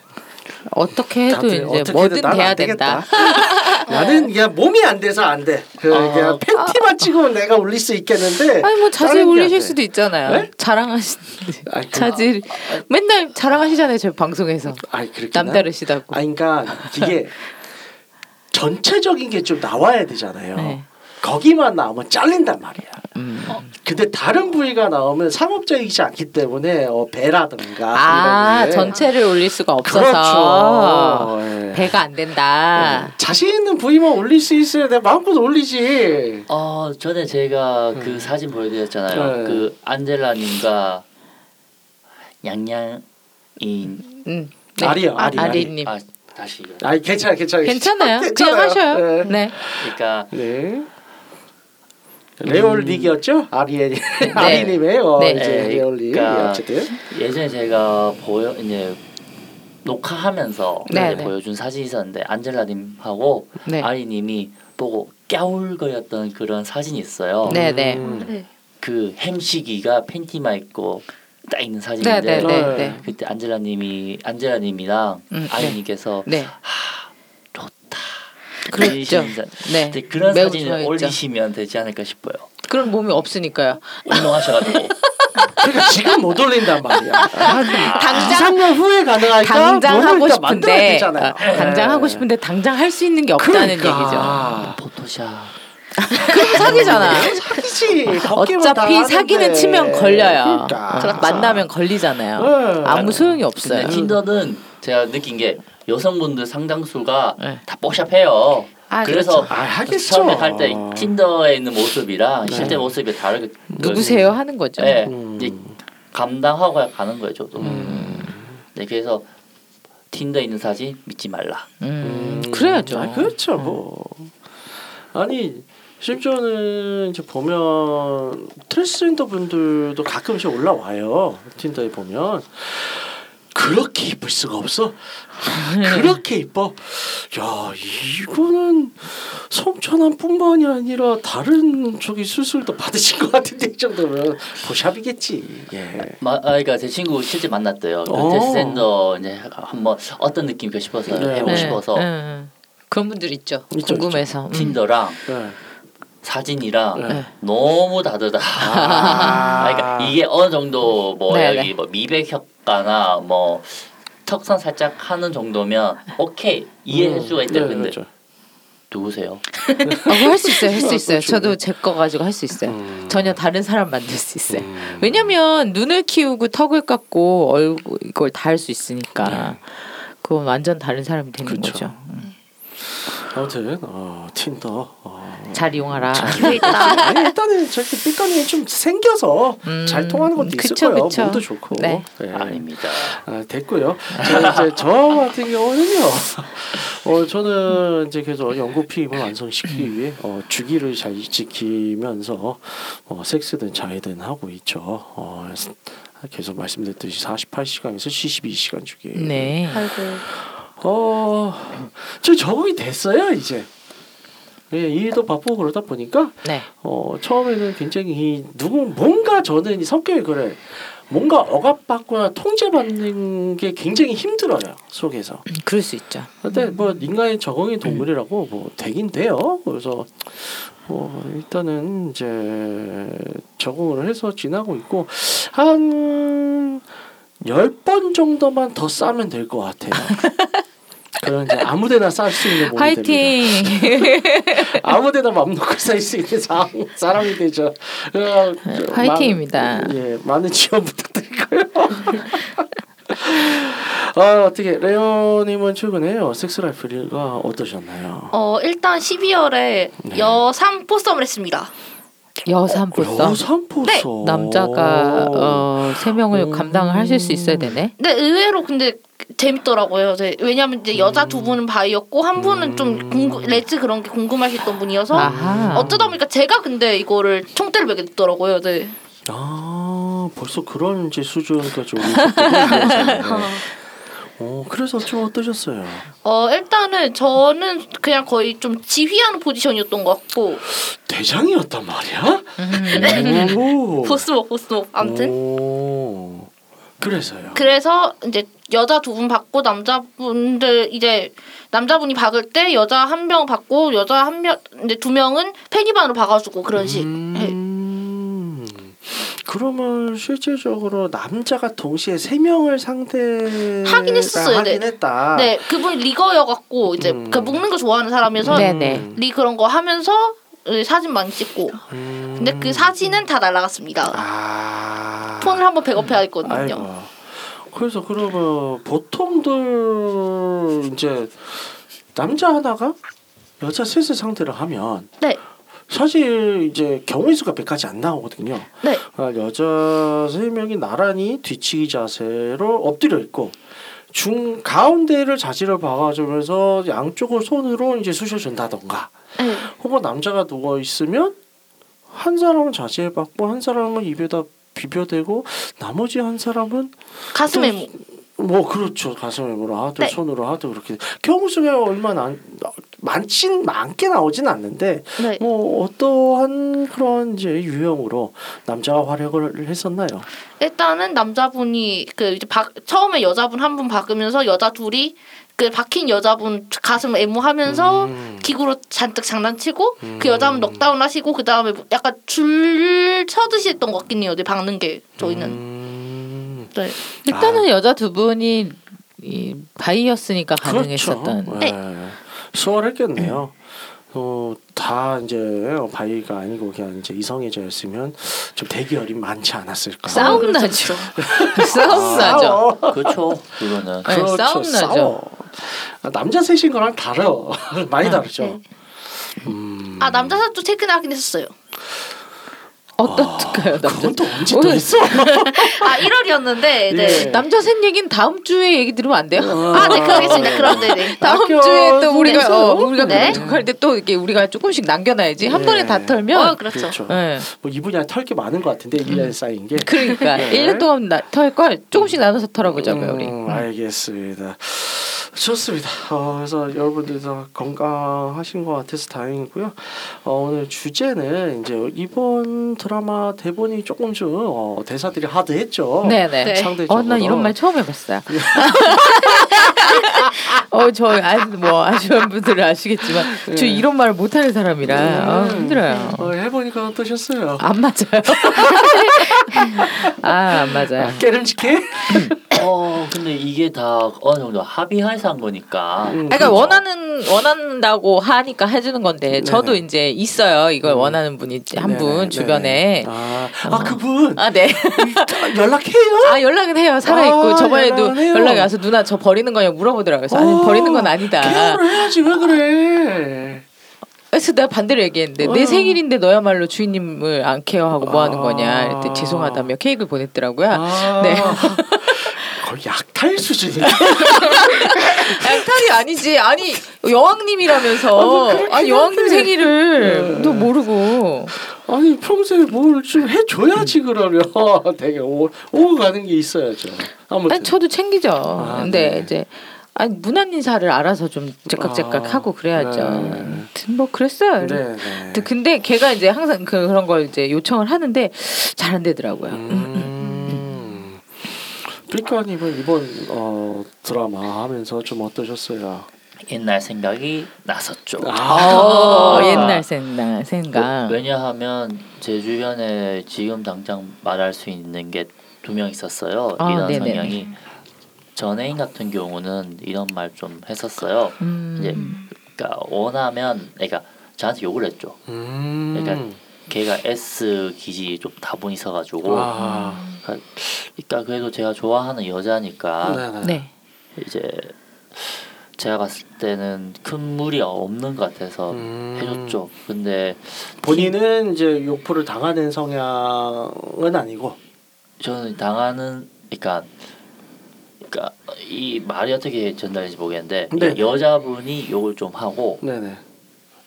어떻게 해도 이제 어떻게든 뭐든 돼야. 된다. *laughs* 나는 그냥 몸이 안 돼서 안 돼. 그 어. 팬티만 찍으면 내가 올릴 수 있겠는데. 아니 뭐 자질 올리실 돼. 수도 있잖아요. 네? 자랑하시 아니, 그- 자질 맨날 자랑하시잖아요. 저 방송에서 아니 그렇게 남다르시다고. 아니 그러니까 이게 전체적인 게 좀 나와야 되잖아요. 네. 거기만 나오면 잘린단 말이야. 음. 근데 다른 부위가 나오면 상업적이지 않기 때문에 어, 배라든가 아. 전체를 올릴 수가 없어서 그렇죠. 예. 배가 안 된다. 자신 있는 부위만 올릴 수 있어야 내 마음껏 올리지. 어 전에 제가 그 음. 사진 보여드렸잖아요. 네. 그 안젤라님과 양양인 음. 아리요, 아리, 아리. 아리님 아 다시 아니 괜찮아 괜찮아. 괜찮아요. 그냥 괜찮아요. 하셔요. 네. 네. 그러니까 네. 레올릭이었죠? 아리엘 아리님의 어, 네. 이제 네, 레올릭 그러니까 어쨌든 예전에 제가 보여 이제 녹화하면서 네, 이제 네. 보여준 사진이 있었는데 안젤라님하고 네. 아리님이 보고 깨울거렸던 그런 사진이 있어요. 네, 네. 음. 네. 그 햄시기가 팬티만 입고 딱 있는 네, 사진인데 네, 네, 네. 네. 그때 안젤라님이 안젤라님이랑 음, 아이님께서 네. 하. 그렇죠. 네. 그런 사진을. 올리시면 되지 않을까 싶어요. 그런 몸이 없으니까요. 운동하셔가지고 *laughs* 그러니까 지금 못 올린단 말이야. *laughs* 당장 3년 후에 가능하니까 당장 몸을 하고 싶은데 당장 네. 하고 싶은데 당장 할 수 있는 게 없다는 그러니까. 포토샵 얘기죠. 사기잖아. 사기지. 어차피. 사기는 치면 걸려요. 그러니까. 만나면 걸리잖아요. 네. 아무 소용이 없어요. 근데 틴더는 제가 느낀 게 여성분들 상당수가 네. 다 뽀샵해요. 아, 그래서 그렇죠. 아. 처음에 갈 때 틴더에 있는 모습이랑 네. 실제 모습이 다르게 누구세요 하는 거죠. 네, 음. 이제 감당하고 가는 거예요, 저도. 음. 네, 그래서 틴더에 있는 사진 믿지 말라. 음, 그래야죠. 아, 그렇죠. 뭐. 아니 심지어는 이제 보면 트랜스젠더 분들도 가끔씩 올라와요. 틴더에 보면 그렇게 이쁠 수가 없어. 그렇게 이뻐. 야 이거는 성전환뿐만이 아니라 다른 저기 수술도 받으신 것 같은데 이 정도면 뽀샵이겠지. 예. 마, 아, 그러니까 제 친구 실제 만났대요. 그 어. 트랜스젠더 이제 한번 어떤 느낌일까 싶어서 네. 해보고 네, 싶어서 네. 그런 분들 있죠. 있죠, 궁금해서. 음. 틴더랑 네. 사진이랑 네. 너무 다르다. 아, *laughs* 아, 그러니까 이게 어느 정도 뭐 네, 여기 네. 뭐 미백 효과나 뭐 턱선 살짝 하는 정도면 오케이 이해할 수가 있다. 네, 근데 그렇죠. 누구세요? 아, 할수 있어요. 할 수 있어요. 그렇죠. 저도 제 거 가지고 할 수 있어요. 음. 전혀 다른 사람 만들 수 있어요. 음. 왜냐면 눈을 키우고 턱을 깎고 얼굴 이걸 다 할 수 있으니까 그건 완전 다른 사람이 되는 네. 그쵸. 거죠. 아무튼 어, 틴더 어, 잘 이용하라. 기회 있다. 아니 일단은 저렇게 삐까니 좀 생겨서 음, 잘 통하는 것도 있을 그쵸, 거예요. 그쵸. 몸도 좋고. 네. 예. 아닙니다. 아, 됐고요. 자, 이제 저 같은 경우는요. 어, 저는 이제 계속 연구 피임을 완성시키기 위해 어, 주기를 잘 지키면서 어, 섹스든 자해든 하고 있죠. 어, 계속 말씀드렸듯이 48시간에서 72시간 주기. 네. 아이고. 어, 저 적응이 됐어요 이제. 예, 일도 바쁘고 그러다 보니까 네. 어 처음에는 굉장히 이 누구 뭔가 저는 이 성격이 그래 뭔가 억압받거나 통제받는 게 굉장히 힘들어요 속에서. 음, 그럴 수 있죠. 근데 뭐 인간의 적응의 동물이라고 뭐 되긴 돼요. 그래서 뭐 일단은 이제 적응을 해서 지나고 있고 한 열번 정도만 더 싸면 될 것 같아요. *laughs* 그런 이제 아무데나 쌀수 있는 몸이 됩니다. 화이팅. *laughs* 아무데나 맘 놓고 쌀수 있는 사, 사람이 되죠. 어, 저, 화이팅입니다. 많- 예, 많은 지원 부탁드리고요. 아, *laughs* 어떻게 레오님은 최근에요 섹스 라이프가 어떠셨나요? 어 일단 12월에 네. 여삼 foursome을 했습니다. 여산 보쌈. 여산포서 남자가 어, 세 명을 음. 감당을 하실 수 있어야 되네. 근데 의외로 근데 재밌더라고요. 네, 왜냐면 이제 여자 두 분은 바이였고 한 분은 좀 음. 궁금, 레즈 그런 게 궁금하셨던 분이어서 아하. 어쩌다 보니까 제가 근데 이거를 총대를 매게 됐더라고요. 네. 아 벌써 그런 이제 수준까지 올리셨군요. *laughs* 어 그래서 좀 어떠셨어요? 어 일단은 저는 그냥 거의 좀 지휘하는 포지션이었던 것 같고 대장이었단 말이야? 오. *laughs* 보스목 보스목 아무튼 오. 그래서요. 그래서 이제 여자 두 분 받고 남자분들 이제 남자분이 박을 때 여자 한 명 받고 여자 한명 이제 두 명은 페니반으로 박아주고 그런 식. 네. 음. 그러면 실질적으로 남자가 동시에 세 명을 상대 하긴 했었어요, 하긴 네. 했다. 네, 그분이 리거여갖고 이제 음. 그 묶는 거 좋아하는 사람이어서 네, 네. 리 그런 거 하면서 어, 사진 많이 찍고. 음. 근데 그 사진은 다 날라갔습니다. 아. 폰을 한번 백업해야 했거든요. 아이고. 그래서 그러면 보통들 이제 남자 하나가 여자 셋을 상대를 하면 네, 사실 이제 경우의 수가 100까지 안 나오거든요. 네, 아, 여자 세 명이 나란히 뒤치기 자세로 엎드려 있고 중 가운데를 자지를 박아주면서 양쪽을 손으로 이제 쑤셔준다던가 네. 혹은 남자가 누워 있으면 한 사람은 자지에 박고 한 사람은 입에다 비벼대고 나머지 한 사람은 가슴에 또- 무. 뭐 그렇죠 가슴에 뭐라 하도 네. 손으로 하도 그렇게 경우 수가 얼마나 안, 많진 많게 나오진 않는데 네. 뭐 어떠한 그런 이제 유형으로 남자가 활약을 했었나요? 일단은 남자분이 그 이제 박, 처음에 여자분 한 분 박으면서 여자 둘이 그 박힌 여자분 가슴 애무하면서 음. 기구로 잔뜩 장난치고 그 여자분 넉다운 하시고 그 다음에 약간 줄 쳐듯이 했던 것 같긴 해요. 네, 박는 게 저희는. 음. 네. 일단은 여자 두 분이 이 바이였으니까 가능했었던. 그렇죠. 네. 네. 수월했겠네요. 어, 다 이제 바이가 아니고 그냥 이제 이성애자였으면 좀 대결이 많지 않았을까. 싸움 그렇죠, 나죠. *laughs* *laughs* 싸움 나죠. 싸워. 그렇죠. 그거는 네, 그렇죠. 싸움 나죠. 싸워. 아, 남자 셋인 거랑 달라. *laughs* 많이 다르죠. 네. 음. 아 남자 사도 체크하긴 했었어요. 어떻을까요, 남자? 그건 또 언제 또 했어? 아 1월이었는데 네. 예. 남자 셋 얘기는 다음 주에 얘기 들으면 안 돼요? 아, 네, 그러겠습니다. 그런데 네. *laughs* 다음 학교 주에 또 우리가 중에서? 어, 우리가 네. 할때 또 이렇게 우리가 조금씩 남겨놔야지 한 네. 번에 다 털면 어, 그렇죠. 그렇죠. 네. 뭐 이분이 털게 많은 것 같은데 1년에 쌓인 게. 그러니까 네. 1년 동안 털걸 조금씩 나눠서 털어보자고요 우리. 음, 알겠습니다. 좋습니다. 어, 그래서 여러분들도 건강하신 것 같아서 다행이고요. 어, 오늘 주제는 이제 이번 드라마 대본이 조금 좀 어, 대사들이 하드했죠. 네네. 네. 상대적으로. 어, 난 이런 말 처음 해봤어요. *laughs* 어, 저 아주 뭐 아시는 분들은 아시겠지만 저 네. 이런 말을 못하는 사람이라 아, 음. 힘들어요. 어, 해보니까 어떠셨어요? 안 맞아요. *laughs* 아, 안 맞아요. 깨름직해? *laughs* 어 근데 이게 다 어느 정도 합의해서 한 거니까 음, 그러니까 그렇죠. 원하는 원한다고 하니까 해주는 건데 저도 네네. 이제 있어요. 이걸 음. 원하는 분이 한 네네, 분 네네. 주변에. 아, 아 그분 아 네. 연락해요? 아 연락은 해요. 살아 있고 아, 저번에도 네. 연락이 와서 누나 저 버리는 거냐 물어보더라고요. 그래서 아니 어, 버리는 건 아니다. 케어를 해야지 왜 그래? 그래서 내가 반대로 얘기했는데 어. 내 생일인데 너야말로 주인님을 안 케어하고 뭐 하는 아. 거냐. 그랬더니 죄송하다며 케이크를 보냈더라고요. 아, 네. *laughs* 거의 약탈 수준이네. 양탈이 *laughs* 아니지. 아니 여왕님이라면서 아 여왕님 생일을 네. 또 모르고 아니 평소에 뭘 좀 해줘야지 그러면 *laughs* 되게 오, 오고 가는 게 있어야죠. 아무튼 아니 저도 챙기죠. 아, 근데 네. 이제 아니 문안 인사를 알아서 좀 제깍제깍 아, 하고 그래야죠. 네. 뭐 그랬어요. 네, 네. 근데- 근데 걔가 이제 항상 그- 그런 걸 이제 요청을 하는데 잘 안 되더라고요. 음. 빛가님은 이번 어, 드라마 하면서 좀 어떠셨어요? 옛날 생각이 났었죠. 어, 아. 옛날 생각 생각. 왜냐하면 제 주변에 지금 당장 말할 수 있는 게 두 명 있었어요. 아, 이런 네네네. 성향이 전 애인 같은 경우는 이런 말 좀 했었어요. 음. 이제 그러니까 원하면 그러니까 저한테 욕을 했죠. 음. 그러니까 걔가 S 기질이 좀 다분 있어가지고 아. 그러니까 그래도 제가 좋아하는 여자니까. 네. 이제 제가 봤을 때는 큰 무리 없는 것 같아서 음. 해줬죠. 근데 본인은 이제 욕풀을 당하는 성향은 아니고. 저는 당하는 그러니까 그러니까 이 말이 어떻게 전달될지 모르겠는데 네. 여자분이 욕을 좀 하고 네네.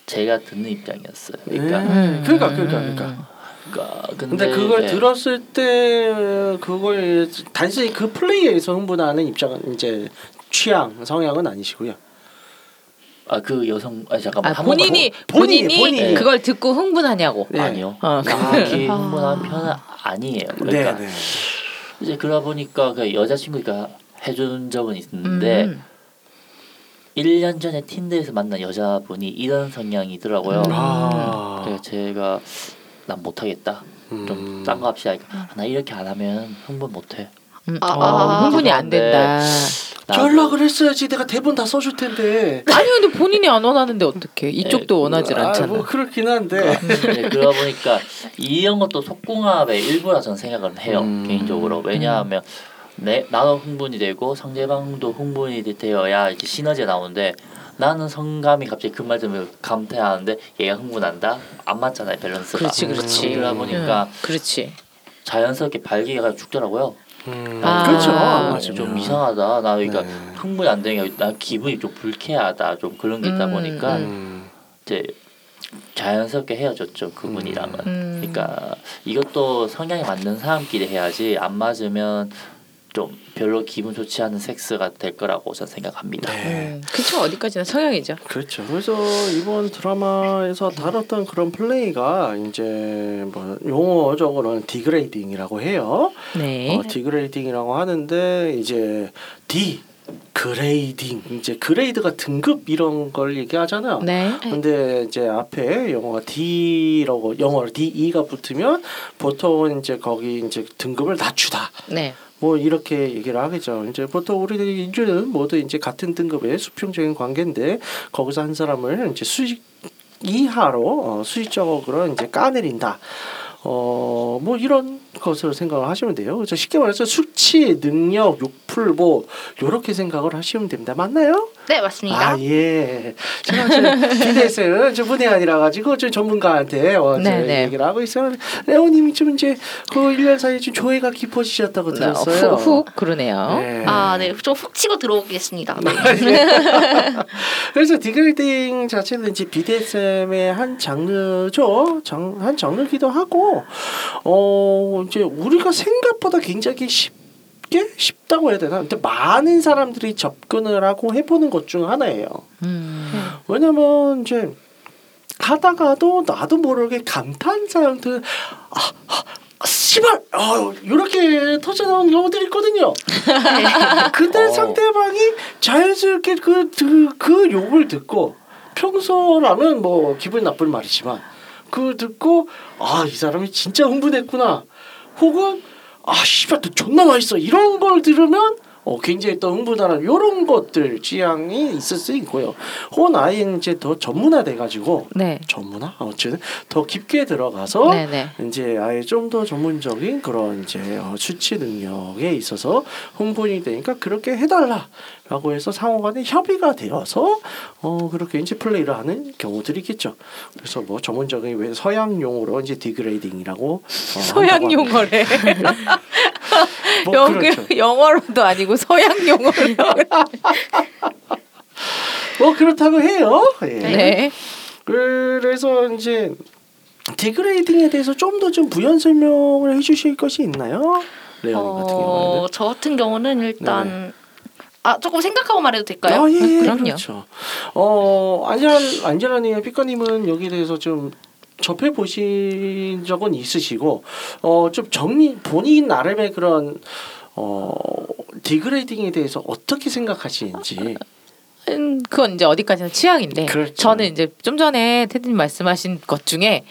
제가 듣는 입장이었어요. 그러니까 네. 그러니까 그러니까 그러니까. 그러니까 근데, 근데 그걸 예. 들었을 때 그걸 단순히 그 플레이에서 흥분하는 입장은 이제 취향 성향은 아니시고요. 아 그 여성 아 잠깐만 아, 본인이 본인이, 본인이, 본인이. 그걸 듣고 흥분하냐고. 네. 아니요. 어. 딱히 아. 흥분한 편은 아니에요. 그러니까 네, 네. 이제 그러다 보니까 그 여자친구가 해준 적은 있는데 음. 1년 전에 틴더에서 만난 여자분이 이런 성향이더라고요. 음. 아, 그래서 제가 난 못하겠다. 음. 좀딴거 합시다. 아, 나 이렇게 안 하면 흥분 못해. 음, 아, 어, 아, 흥분이 안 된다. 연락을 했어야지 내가 대본 다 써줄 텐데. *laughs* 아니 근데 본인이 안 원하는데 어떡해? 이쪽도 네, 원하지 아, 않잖아. 뭐 그렇긴 한데. 네, 그러다 보니까 이런 것도 속궁합의 일부라 저는 생각을 해요 음. 개인적으로 왜냐하면 내 나도 흥분이 되고 상대방도 흥분이 되어야 이렇게 시너지가 나오는데 나는 성감이 갑자기 그말 들으면 감퇴하는데 얘가 흥분한다 안 맞잖아요 밸런스가 그렇지, 그렇지. 그러다 보니까 응, 그렇지. 자연스럽게 발기가 죽더라고요 음, 아. 그렇죠. 아. 좀 이상하다 나 그러니까 네. 흥분이 안 되는 게나 기분이 좀 불쾌하다 좀 그런 게 있다 음, 보니까 음. 이제 자연스럽게 헤어졌죠 그분이랑은 음. 그러니까 이것도 성향이 맞는 사람끼리 해야지 안 맞으면 좀 별로 기분 좋지 않은 섹스가 될 거라고 저는 생각합니다. 네. 음, 그쵸 어디까지나 성향이죠. 그렇죠. 그래서 이번 드라마에서 다뤘던 그런 플레이가 이제 뭐 용어적으로는 degrading이라고 해요. 네. 어, degrading이라고 하는데 이제 degrading 이제 grade가 등급 이런 걸 얘기하잖아요. 네. 근데 이제 앞에 영어가 D라고 영어로 DE가 붙으면 보통은 이제 거기 이제 등급을 낮추다. 네. 뭐 이렇게 얘기를 하겠죠. 이제 보통 우리들이 인류는 모두 이제 같은 등급의 수평적인 관계인데 거기서 한 사람을 이제 수직 이하로 어, 수직적으로 이제 까내린다. 어, 뭐 이런 것으로 생각을 하시면 돼요. 그래서 쉽게 말해서 수치, 능욕, 욕플 뭐 요렇게 생각을 하시면 됩니다. 맞나요? 네 맞습니다. 아 예. 제가 지금 좀 문외한이라 가지고 좀 전문가한테 어, 저 네, 네. 얘기를 하고 있어요. 레오님이 좀 이제 그 1년 사이에 좀 조예가 깊어지셨다고 들었어요. 훅, 훅 그러네요. 네. 아, 네, 좀 훅 치고 들어오겠습니다. 네. *laughs* 그래서 degrading 자체는 이제 BDSM의 한 장르죠. 장, 한 장르기도 하고, 어, 이제 우리가 생각보다 굉장히 쉽게 쉽다고 해야 되나? 근데 많은 사람들이 접근을 하고 해보는 것 중 하나예요. 음. 왜냐면 이제 하다가도 나도 모르게 감탄사 형들 아, 아, 아, 씨발 어, 이렇게 터져 나오는 경우들이 있거든요. *laughs* 근데 어. 상대방이 자연스럽게 그, 그, 그 욕을 듣고 평소라면 뭐 기분 나쁜 말이지만 그 듣고 아 이 사람이 진짜 흥분했구나 혹은 아 씨발 너 존나 맛있어. 이런 걸 들으면 어, 굉장히 또 흥분하는 이런 것들 취향이 있을 수 있고요. 혹은 아예 이제 더 전문화돼 가지고 네. 전문화 어쨌든 더 깊게 들어가서 네, 네. 이제 아예 좀 더 전문적인 그런 이제 어, 수치 능욕에 있어서 흥분이 되니까 그렇게 해달라라고 해서 상호간에 협의가 되어서 어 그렇게 이제 플레이를 하는 경우들이 있겠죠. 그래서 뭐 전문적인 왜 서양 용어로 이제 degrading이라고 어, 서양. 용어래. *laughs* 뭐 영, 그렇죠. *laughs* 영어로도 아니고 서양 용어로. 뭐 그렇다고 해요. 예. 네. 그래서 이제 디그레이딩에 대해서 좀 더좀 부연 설명을 해주실 것이 있나요, 레온 같은 경우에는? 어, 저 같은 경우는 일단 아 조금 생각하고 말해도 될까요? 아, 예, 예, *laughs* 그럼요. 그렇죠. 어, 안젤 안젤라님, 피커님은 여기에 대해서 좀 접해 보신 적은 있으시고, 어, 좀 정리 본인 나름의 그런 어 디그레이딩에 대해서 어떻게 생각하시는지. 음, 그건 이제 어디까지나 취향인데 그렇죠. 저는 이제 좀 전에 테드님 말씀하신 것 중에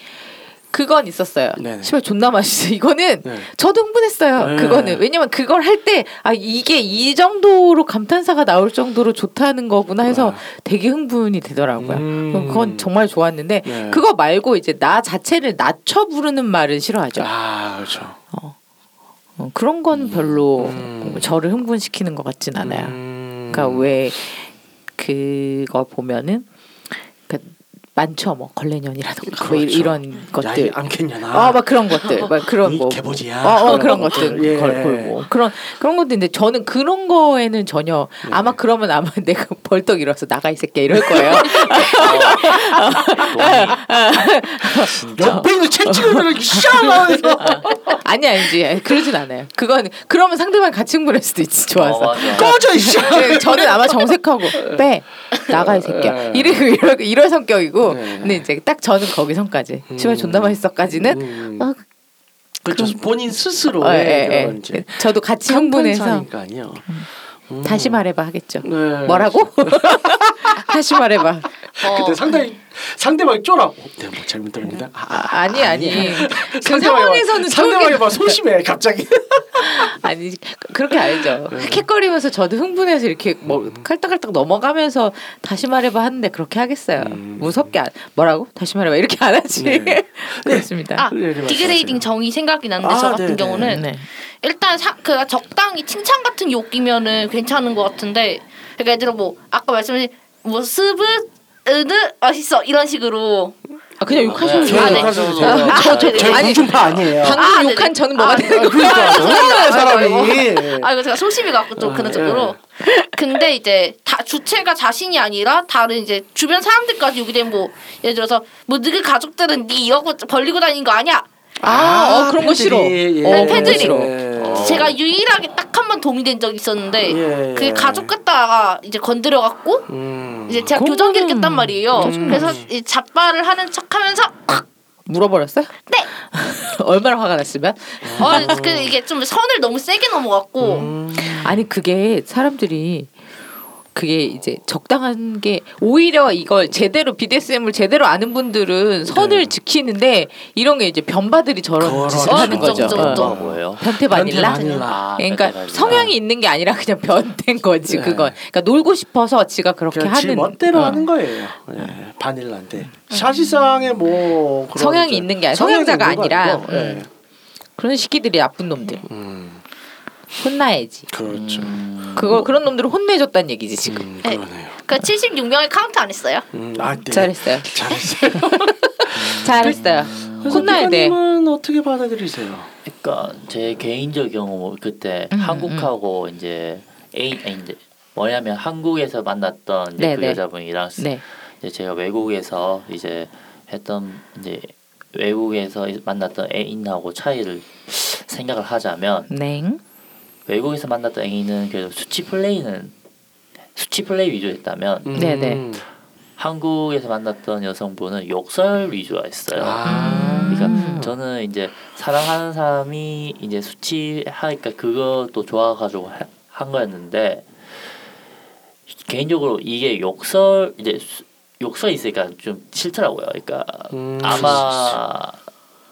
그건 있었어요. 시발 존나 맛있어. 이거는 네. 저도 흥분했어요. 네. 그거는 왜냐면 그걸 할 때 아 이게 이 정도로 감탄사가 나올 정도로 좋다는 거구나 해서 아. 되게 흥분이 되더라고요. 음. 그건 정말 좋았는데 네. 그거 말고 이제 나 자체를 낮춰 부르는 말은 싫어하죠. 아, 그렇죠. 어, 그런 건 별로 음. 저를 흥분시키는 것 같진 않아요. 음. 그러니까 왜 그걸 보면은 그 많죠. 뭐 걸레년이라든가 뭐 그렇죠. 이런 것들. 안겠냐나. 어, 막 그런 것들, 막 그런 이 뭐, 개보지야. 어, 어 그런 것들 예. 걸 걸고 그런 그런 것들인데 저는 그런 거에는 전혀 네. 아마 그러면 아마 *laughs* 내가 벌떡 일어서 나가 이 새끼 이럴 거예요. 옆에 있는 채찍을 샤하면서 아니 아니지 그러진 않아요. 그건 그러면 상대방 흥분할 수도 있지 어, 좋아서. 꺼져 이씨. 네, 저는 아마 정색하고 빼 나가 이 새끼야 네. 이러고 이럴, 이럴 성격이고 네. 근데 이제 딱 저는 거기 선까지 음. 씨발 존나 맛있어까지는 음. 어, 그렇죠. 본인 스스로 어, 예, 예. 저도 같이 흥분해서. 음. 다시 말해봐 하겠죠. 네. 뭐라고? *laughs* 다시 말해봐. 어, 근데 상당히 상대방이 쫄아. 네, 뭐 잘못 들었는데. 아, 아, 아니 아니. 그 상황에서는 막, 상대방이 막 소심해 갑자기. *laughs* 아니 그렇게 알죠. 네. 킥거리면서 저도 흥분해서 이렇게 뭐 칼딱칼딱 넘어가면서 다시 말해봐 하는데 그렇게 하겠어요. 음. 무섭게 안, 뭐라고? 다시 말해봐 이렇게 안 하지. 네. *laughs* 그렇습니다. 아 네, 네, degrading. 정의 생각이 나는데 아, 저 같은 네, 네. 경우는 네. 일단 사, 그 적당히 칭찬 같은 욕이면은 괜찮은 것 같은데 그러니까 예를 들어 뭐 아까 말씀하신 뭐 스브 으드 맛있어 이런 식으로 아 그냥 욕하셔도 네. 돼요. 아, 네. 욕하셔도 아, 돼요. 아, 저, 저, 네. 저희 아니, 공중파 아니에요. 방금 아, 욕한 네네. 저는 뭐가 아, 되는 거예요? 그러니까 사람이. 아 이거 제가 소심해 갖고 좀 그런 아, 쪽으로 근데 이제 다 주체가 자신이 아니라 다른 이제 주변 사람들까지 오게 되면 뭐 예를 들어서 뭐 너희 가족들은 네 이러고 벌리고 다니는 거 아니야 아, 어, 그런 거 싫어. 팬들이, 어, 네, 팬들이. 싫어. 어. 제가 유일하게 딱 한번 도움이 된 적이 있었는데 예, 그게 예. 가족 갖다가 이제 건드려 갖고 음. 이제 제가 교정기를 깼단 말이에요. 음. 그래서 이 잡발을 하는 척하면서 물어버렸어요? 네. *laughs* 얼마나 화가 났으면? 어, 그 이게 좀 선을 너무 세게 넘어갔고 음. 아니 그게 사람들이 그게 이제 적당한 게 오히려 이걸 제대로 BDSM을 제대로 아는 분들은 선을 네. 지키는데 이런 게 이제 변바들이 저런. 짓을 하는 어, 거죠. 어. 변태 바닐라. 바닐라. 아, 그러니까 변태 성향이 있는 게 아니라 그냥 변태인 거지 네. 그건. 그러니까 놀고 싶어서 지가 그렇게 그냥 지 하는 멋대로 어. 하는 거예요. 예, 바닐라인데 사실상의 뭐 그런 성향이 있는 게 아니- 성향이 성향자가 아니라, 예. 음. 그런 시기들이 나쁜 놈들 음, 혼나야지. 그렇죠. 음, 그거 그런 놈들을 혼내줬다는 얘기지 지금. 음, 네. 그러네요. 그 76명을 카운트 안 했어요. 음, 아, 네. 잘했어요. *laughs* 잘했어요. *laughs* 잘했어요. 그래서 혼나야 돼. 피디님은 어떻게 받아들이세요? 그러니까 제 개인적 경우 그때 음, 한국하고 이제 A 이제 뭐냐면 한국에서 만났던 이제 네, 그 네. 여자분이랑 네. 이제 제가 외국에서 이제 했던 이제 외국에서 만났던 애인하고 차이를 생각을 하자면 냉. 외국에서 만났던 애인은 그래도 수치 플레이는 수치 플레이 위주였다면 음, 네네. 한국에서 만났던 여성분은 욕설 위주였어요. 아, 그러니까 음. 저는 이제 사랑하는 사람이 이제 수치하니까 그것도 좋아가지고 하- 한 거였는데 개인적으로 이게 욕설 이제 수- 욕설이 있으니까 좀 싫더라고요. 그러니까 음. 아마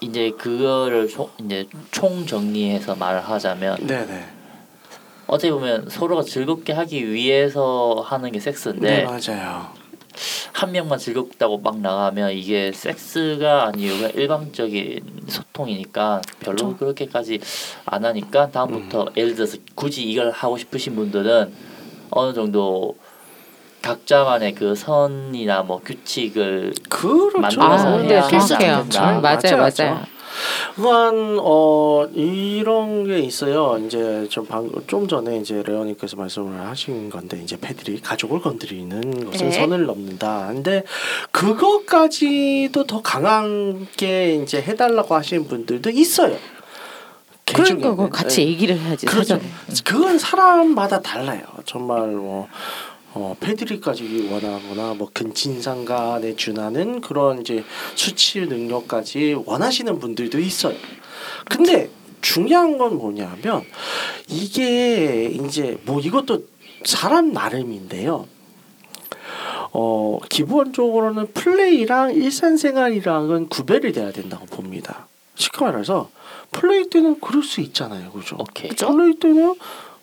이제 그거를 총 이제 총 정리해서 말을 하자면 네네. 어떻게 보면 서로가 즐겁게 하기 위해서 하는 게 네, 섹스인데 맞아요. 한 명만 즐겁다고 막 나가면 이게 섹스가 아니고 일방적인 소통이니까 별로 그렇게까지 안 하니까 다음부터 음. 예를 들어서 굳이 이걸 하고 싶으신 분들은 어느 정도 각자만의 그 선이나 뭐 규칙을 그렇죠. 만들어서 아, 해야 네. 않겠나. 음, 맞아요, 맞죠, 맞아요. 또한 어 이런 게 있어요. 이제 좀 방금 좀 전에 이제 레오니께서 말씀을 하신 건데 이제 패들이 가족을 건드리는 것은 네. 선을 넘는다. 근데 그것까지도 더 강하게 이제 해달라고 하시는 분들도 있어요. 개 그러니까 같이 네. 얘기를 해야지 그렇죠. 사전에. 그건 사람마다 달라요. 정말 뭐 어, 패드립까지 원하거나 뭐 근친상 간에 준하는 그런 이제 수치 능력까지 원하시는 분들도 있어요. 근데 중요한 건 뭐냐면 이게 이제 뭐 이것도 사람 나름인데요. 어 기본적으로는 플레이랑 일상생활이랑은 구별이 돼야 된다고 봅니다. 쉽게 말해서 플레이 때는 그럴 수 있잖아요, 그죠? 오케이. 플레이 때는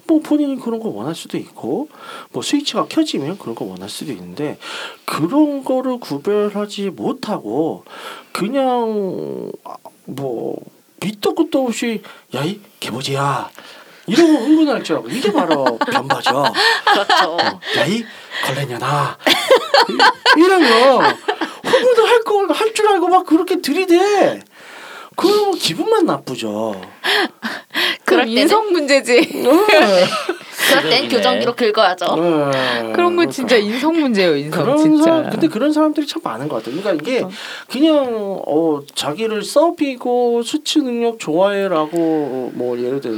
뭐 본인이 그런 거 원할 수도 있고 뭐 스위치가 켜지면 그런 거 원할 수도 있는데 그런 거를 구별하지 못하고 그냥 아, 뭐 밑도 끝도 없이 야이 개보지야 이러고 흥분할 줄 알고 이게 바로 변바죠. 그렇죠. 야이 걸레냐나 이- 이러면 그분도 할거할 줄 알고 막 그렇게 들이대. 그러면 기분만 나쁘죠. *laughs* 그럴 그럼 인성 문제지. *laughs* 그럴 땐 쓰레기네. 교정기로 긁어야죠. 네. 그런 건 진짜 인성 문제예요, 인성 그런 진짜. 사람 근데 그런 사람들이 참 많은 것 같아요. 그러니까 이게 그냥 어 자기를 써비고 수치 능력 좋아해라고 뭐 예를 들어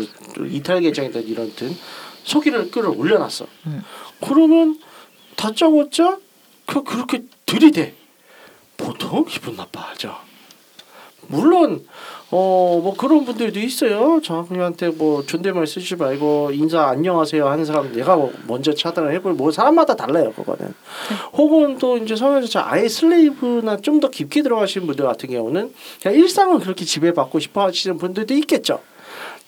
이탈 계정이든 이런 든 소기를 끌어 올려놨어. 음. 그러면 다짜고짜 그 그렇게 들이대 보통 기분 나빠하죠. 물론 어 뭐 그런 분들도 있어요. 저한테 뭐 존댓말 쓰지 말고 인사 안녕하세요 하는 사람 내가 뭐 먼저 차단을 해볼 뭐 사람마다 달라요 그거는. 혹은 또 이제 성형자 아예 슬레이브나 좀 더 깊게 들어가시는 분들 같은 경우는 그냥 일상은 그렇게 지배받고 싶어 하시는 분들도 있겠죠.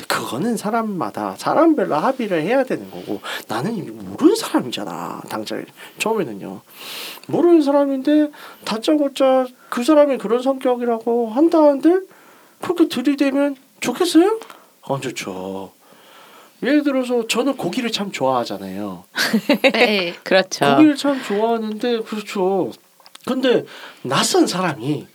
그거는 사람마다 사람별로 합의를 해야 되는 거고 나는 이미 모르는 사람이잖아 당장 처음에는요 모르는 사람인데 다짜고짜 그 사람이 그런 성격이라고 한다는데 그렇게 들이대면 좋겠어요? 안 좋죠. 예를 들어서 저는 고기를 참 좋아하잖아요. *laughs* 네. 그렇죠. 고기를 참 좋아하는데 그렇죠. 근데 낯선 사람이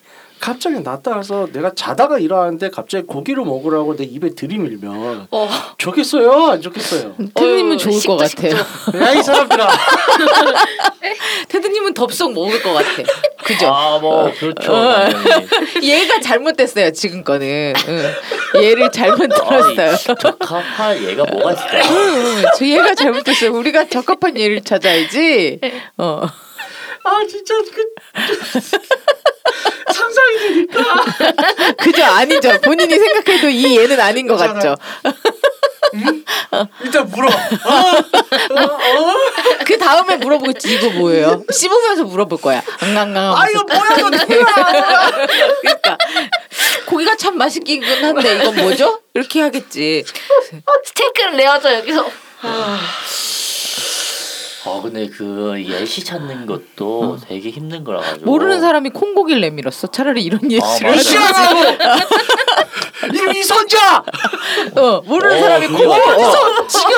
갑자기 나타나서 내가 자다가 일어나는데 갑자기 고기를 먹으라고 내 입에 들이밀면 어, 좋겠어요? 안 좋겠어요? 테드님은 좋을 식도 것 같아요. 야 이 사람들아. *laughs* 테드님은 덥석 먹을 것 같아. 그죠? 아, 뭐 그렇죠. 어. 얘가 잘못됐어요 지금 거는. 응. 얘를 잘못 들었어요. *laughs* 적합할 얘가 뭐가 있을까? 응, 저 얘가 잘못됐어요. 우리가 적합한 얘를 찾아야지. 어. 아 진짜 그 *laughs* 상상이 되니까. 그죠? 아니죠. 본인이 생각해도 이 얘는 아닌 것 같죠. 일단 물어. 어? 어? 어? 그 다음에 물어보겠지. 이거 뭐예요? 씹으면서 물어볼 거야. 앙앙앙. 아 이거 뭐야 이거 누구야? 그러니까 고기가 참 맛있긴 한데 이건 뭐죠? 이렇게 하겠지. 스테이크를 내야죠 여기서. 어 근데 그 예시 찾는 것도 되게 힘든 거라 가지고. 모르는 사람이 콩고기를 내밀었어. 차라리 이런 예시를. 맞아. 시원하고. 이 이선자. 어, 모르는 어, 사람이 그게 콩고기. 맞아. 어, 지금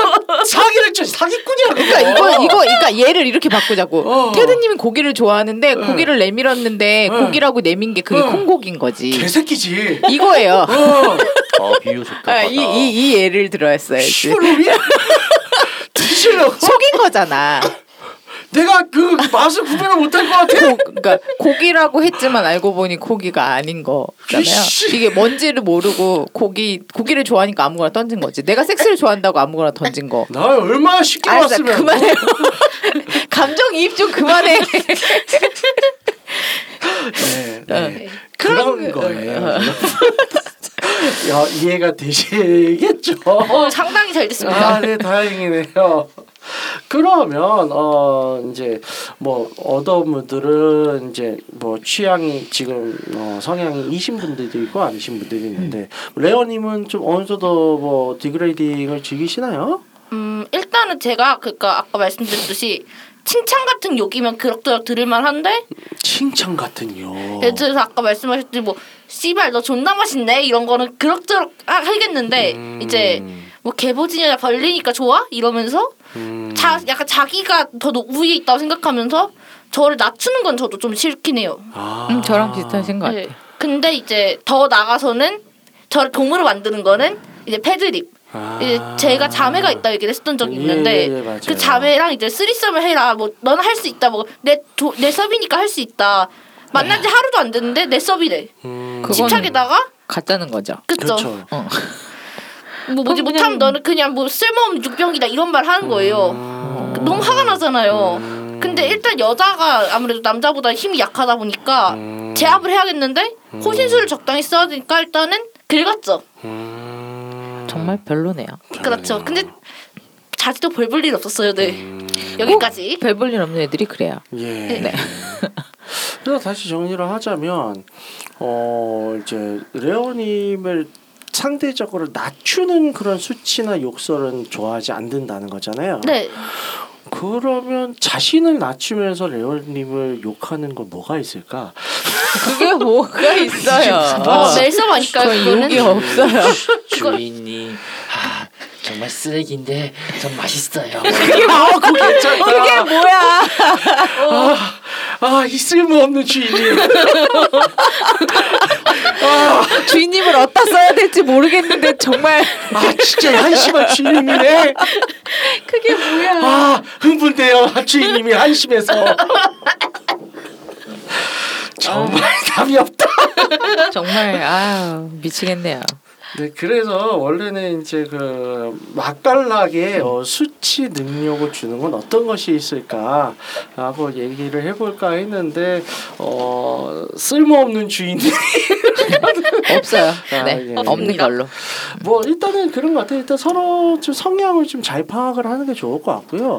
사기를 쳐 사기꾼이야. 그러니까 이거 이거 그러니까 얘를 이렇게 바꾸자고. 어. 테드님이 고기를 좋아하는데 고기를 내밀었는데 응. 고기라고 내민 게 그게 응. 콩고기인 거지. 개새끼지. 이거예요. 어. 어 비유 적합하다. 아, 이, 이, 이 예를 들어야지. 시골놈이 드시려고 속인 거잖아. 내가 그 맛을 구별을 못할 것 같아. 고, 그러니까 고기라고 했지만 알고 보니 고기가 아닌 거잖아요. 이게 뭔지를 모르고 고기 고기를 좋아하니까 아무거나 던진 거지. 내가 섹스를 좋아한다고 아무거나 던진 거. 나 얼마나 쉽게 알았어, 왔으면 그만해요. 감정 이입 좀 그만해. *laughs* 네, 네. 그런 그런 거- 거예요. 야 이해가 되시겠죠? 어, 상당히 잘 됐습니다. 아, 네, 다행이네요. 그러면 어 이제 뭐 어떤 분들은 이제 뭐 취향이 지금 어, 성향이 이신 분들도 있고 아니신 분들이 있는데 레오님은 좀 어느 정도 뭐 degrading을 즐기시나요? 음 일단은 제가 그니까 아까 말씀드렸듯이 칭찬 같은 욕이면 그럭저럭 들을만 한데 칭찬 같은요. 예를 들어서 아까 말씀하셨듯이 뭐 씨발 너 존나 맛있네 이런 거는 그럭저럭 하- 하겠는데 음. 이제 뭐 개보지냐 벌리니까 좋아 이러면서 음. 자 약간 자기가 더 노- 우위에 있다고 생각하면서 저를 낮추는 건 저도 좀 싫긴 해요. 아. 음, 저랑 비슷하신 것 같아. 네. 근데 이제 더 나가서는 저를 동물로 만드는 거는 이제 패드립. 아. 이제 제가 자매가 있다 얘기를 했던 적이 예, 있는데 예, 맞아요. 그 자매랑 이제 threesome을 해라 뭐 너는 할 수 있다 뭐내내 내 섭이니까 할 수 있다 만난 지 하루도 안 됐는데 내 섭이래 음. 집착에다가 가짜는 거죠. 그쵸 그렇죠. 어. 뭐 뭐지 그럼 못하면 그냥- 너는 그냥 뭐 쓸모없는 육병이다 이런 말 하는 거예요 음. 너무 화가 나잖아요 음. 근데 일단 여자가 아무래도 남자보다 힘이 약하다 보니까 음. 제압을 해야겠는데 호신술을 적당히 써야 되니까 일단은 긁었죠 음. 정말 별로네요. 그렇죠 근데 자지도 벌볼일 없었어요 네 음. 여기까지 별 볼 일 없는 애들이 그래요. 예. 네. 그래서 다시 정리를 하자면 어 이제 레오님을 상대적으로 낮추는 그런 수치나 욕설은 좋아하지 않는다는 거잖아요. 네 그러면 자신을 낮추면서 레오님을 욕하는 건 뭐가 있을까? 그게 뭐가 있어요. 어, 멜섭 아닐까요 그거는 욕이 없어요. 주인이 아 정말 쓰레기인데 전 맛있어요. 아, 그거 괜찮다. 그게 뭐야? 아, 이 쓸모없는 주인님. 주인님을 어디다 써야 될지 모르겠는데 정말 아, 진짜 한심한 주인님이네. 그게 뭐야? 아, 흥분돼요. 주인님이 한심해서. 정말 답이 없다. 정말 아 미치겠네요. 네, 그래서 원래는 이제 그 맛깔나게 어, 수치 능력을 주는 건 어떤 것이 있을까라고 얘기를 해볼까 했는데 어, 쓸모없는 주인이 *laughs* 없어요. 아, 네, 예. 없는 걸로. 뭐 일단은 그런 것 같아요. 일단 서로 좀 성향을 좀 잘 파악을 하는 게 좋을 것 같고요.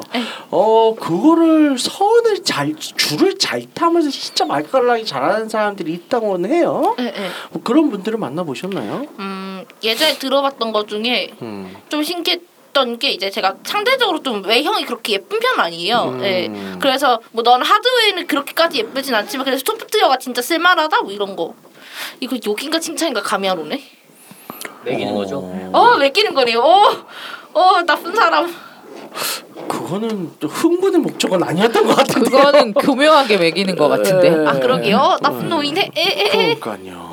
어 그거를 선을 잘 줄을 잘 타면서 진짜 맛깔나게 잘하는 사람들이 있다고는 해요. 네, 네. 뭐 그런 분들을 만나 보셨나요? 음 예전에 들어봤던 것 중에 음. 좀 신기했던 게 이제 제가 상대적으로 좀 외형이 그렇게 예쁜 편 아니에요. 음. 네. 그래서 뭐 넌 하드웨어는 그렇게까지 예쁘진 않지만 그래서 소프트웨어가 진짜 쓸만하다 뭐 이런 거. 이거 욕인가 칭찬인가 감이 안 오네. 매기는 거죠. 어 매기는 거네요. 어, 어 나쁜 사람. 그거는 또 흥분의 목적은 아니었던 것 같은데. 그거는 교묘하게 매기는 것 같은데. 네. 아 그러게요. 나쁜 음. 놈이네. 에에에. 그러니까요.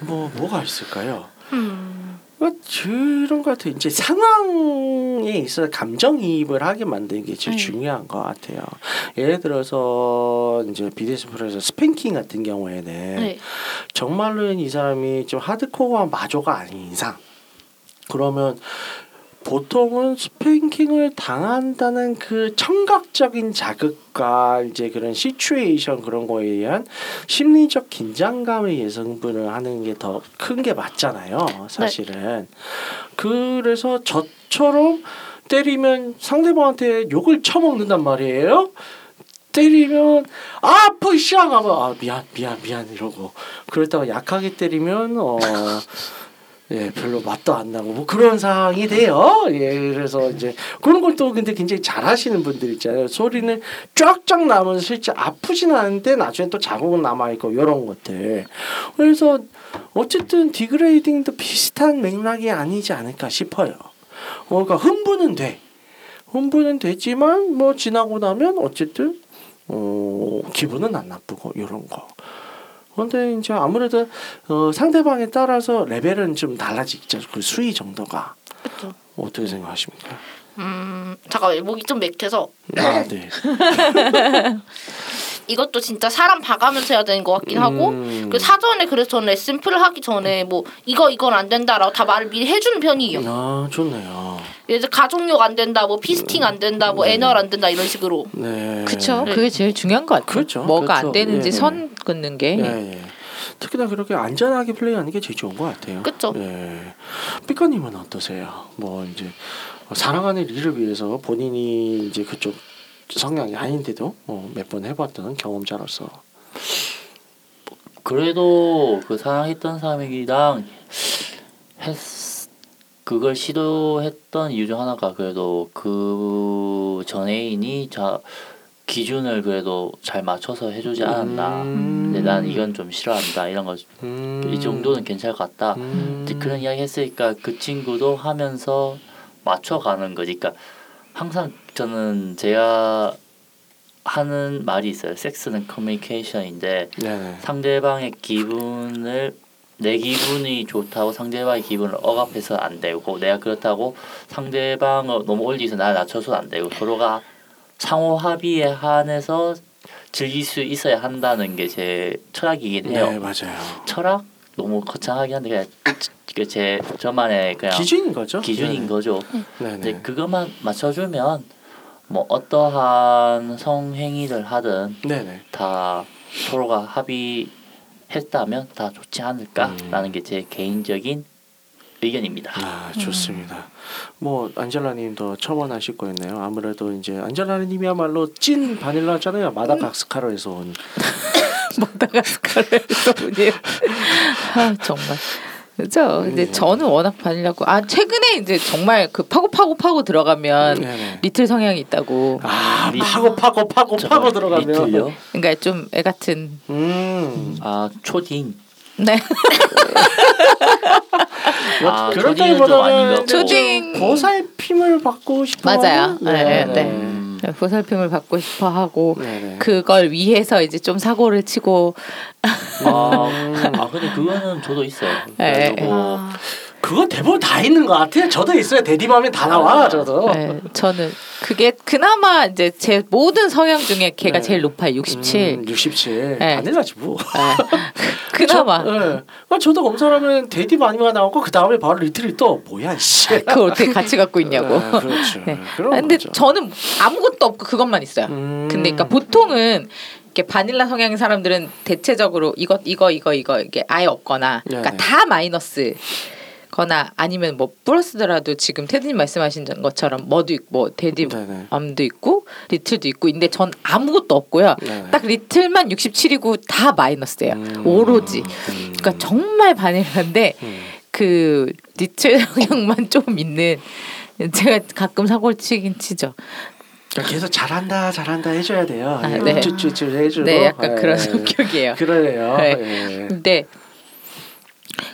뭐 뭐가 있을까요? 음. 뭐 그런 것 같아요. 이제 상황에 있어 감정이입을 하게 만드는 게 제일 음. 중요한 것 같아요. 예를 들어서 이제 BDSM 프로에서 스팽킹 같은 경우에는 네. 정말로 이 사람이 좀 하드코어한 마조가 아닌 이상 그러면 보통은 스팽킹을 당한다는 그 청각적인 자극과 이제 그런 시츄에이션 그런 거에 의한 심리적 긴장감의 예성분을 하는 게 더 큰 게 맞잖아요. 사실은. 그래서 저처럼 때리면 상대방한테 욕을 쳐먹는단 말이에요. 때리면 아 푸시앙 하면 아 미안 미안 미안 이러고 그러다가 약하게 때리면 어 예, 별로 맛도 안 나고 뭐 그런 상황이 돼요. 예, 그래서 이제 그런 걸 또 근데 굉장히 잘하시는 분들 있잖아요. 소리는 쫙쫙 나면서 실제 아프진 않은데 나중에 또 자국은 남아 있고 이런 것들. 그래서 어쨌든 degrading도 비슷한 맥락이 아니지 않을까 싶어요. 어, 그러니까 흥분은 돼. 흥분은 되지만 뭐 지나고 나면 어쨌든 어, 기분은 안 나쁘고 이런 거. 근데 이제 아무래도 어, 상대방에 따라서 레벨은 좀 달라지죠. 그 수위 정도가 그렇죠. 어떻게 생각하십니까? 음 잠깐 목이 좀 맥혀서 아, 네. *laughs* 이것도 진짜 사람 봐가면서 해야 되는 것 같긴 하고 음. 그 사전에 그래서 저는 레슨플을 하기 전에 뭐 이거 이건 안 된다라고 다 말을 미리 해주는 편이에요. 아, 좋네요. 예를 들어 가족력 안 된다, 뭐 피스팅 안 된다, 뭐 애널 안 된다 이런 식으로. 네. 그쵸. 네. 그게 제일 중요한 것 같아요. 그렇죠. 뭐가 안 그렇죠. 되는지 예, 예. 선 긋는 게. 예, 예. 특히나 그렇게 안전하게 플레이하는 게 제일 좋은 것 같아요. 그쵸. 예. 삐까님은 어떠세요? 뭐 이제 사랑하는 리를 위해서 본인이 이제 그쪽 성향이 아닌데도 어, 몇번 해봤던 경험자로서 그래도 그 사랑했던 사람이랑 했 그걸 시도했던 이유 중 하나가 그래도 그 전애인이 자 기준을 그래도 잘 맞춰서 해주지 않았나. 음. 근데 난 이건 좀 싫어한다 이런 거이 음. 정도는 괜찮을 것 같다. 음. 이제 그런 이야기 했으니까 그 친구도 하면서 맞춰가는 거지. 그러니까 항상 저는 제가 하는 말이 있어요. 섹스는 커뮤니케이션인데 네네. 상대방의 기분을 내 기분이 좋다고 상대방의 기분을 억압해서 안 되고 내가 그렇다고 상대방을 너무 올리서 나 낮춰서 안 되고 서로가 상호 합의에 한해서 즐길 수 있어야 한다는 게 제 철학이긴 해요. 네 맞아요. 철학 너무 거창하긴 한데 그냥 그제 저만의 그냥 기준인 거죠. 기준인 거죠. 네네. 이제 그것만 맞춰주면 뭐 어떠한 성행위를 하든 네네. 다 서로가 합의했다면 다 좋지 않을까라는 게제 개인적인 의견입니다. 아 좋습니다. 뭐 안젤라님도 첨언하실 거였네요. 아무래도 이제 안젤라님이야말로 찐 바닐라잖아요. 마다가스카르에서 온. *laughs* 마다가스카르에서 분이 아 정말 그죠. 근데 네. 저는 워낙 바닐라고 아 최근에 이제 정말 그 파고 파고 파고 들어가면 네네. 리틀 성향이 있다고. 아 리- 파고 파고 파고 파고 들어가면. 리틀요? 그러니까 좀 애 같은. 음. 아 초딩. 네. *laughs* 아것 같고. 초딩. 보살핌을 받고 싶어. 맞아요. 하는? 네, 네. 음, 보살핌을 받고 싶어 하고 네네. 그걸 위해서 이제 좀 사고를 치고 아, 아 근데 그거는 저도 있어요. 네. 그래서 뭐 아, 그거 대부분 다 있는 것 같아요. 저도 있어요. 대디맘에 다 나와 저도. 네, 저는 그게 그나마 이제 제 모든 성향 중에 걔가 네. 제일 높아요. 67. 음, 67. 네. 바닐라지 뭐. 네. *laughs* 그나마 저, 네. 아, 저도 검사하면 데디 마니가 나오고 그 다음에 바로 리틀이 또 뭐야 씨. 그걸 어떻게 같이 갖고 있냐고. 네, 그렇죠. 네. 그런 근데 거죠. 저는 아무것도 없고 그것만 있어요. 음. 근데 그러니까 보통은 이렇게 바닐라 성향인 사람들은 대체적으로 이거 이거 이거 이거 이게 아예 없거나 그러니까. 다 마이너스 거나 아니면 뭐 플러스더라도 지금 테드님 말씀하신 것처럼 뭐도 있고 뭐 데디 네네. 암도 있고 리틀도 있고 근데 전 아무것도 없고요. 네네. 딱 리틀만 67이고 다 마이너스예요. 음. 오로지. 음. 그러니까 정말 바닐라인데 음. 그 리틀 *laughs* 성향만 좀 있는 제가 가끔 사고를 치긴 치죠. 그러니까 계속 잘한다 잘한다 해줘야 돼요. 아, 예, 네. 쭈쭈쭈 해주고. 네, 약간 예. 그런 성격이에요. 그러네요. 네. 예. 근데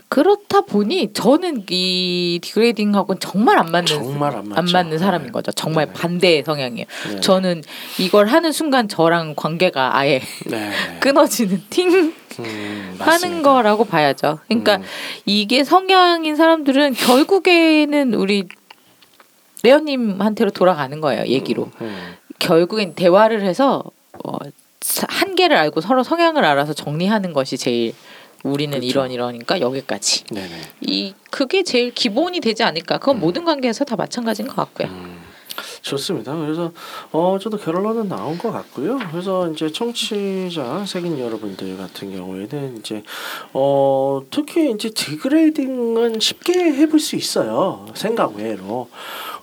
그렇다 보니 저는 이 디그레이딩하고는 정말 안 맞는 정말 안. 안 맞는 사람인 네. 거죠. 정말 네. 반대의 성향이에요. 네. 저는 이걸 하는 순간 저랑 관계가 아예 네. *laughs* 끊어지는 팅 음, *laughs* 하는. 거라고 봐야죠. 그러니까 음. 이게 성향인 사람들은 결국에는 우리 레오님한테로 돌아가는 거예요. 얘기로. 음. 결국엔 대화를 해서 어, 사- 한계를 알고 서로 성향을 알아서 정리하는 것이 제일 우리는 그렇죠. 이런 이러니까 여기까지. 네네. 이 그게 제일 기본이 되지 않을까. 그건 모든 관계에서 다 마찬가지인 것 같고요. 음, 좋습니다. 그래서 어 저도 결론은 나온 것 같고요. 그래서 이제 청취자 색인 여러분들 같은 경우에는 이제 어 특히 이제 degrading은 쉽게 해볼 수 있어요. 생각 외로.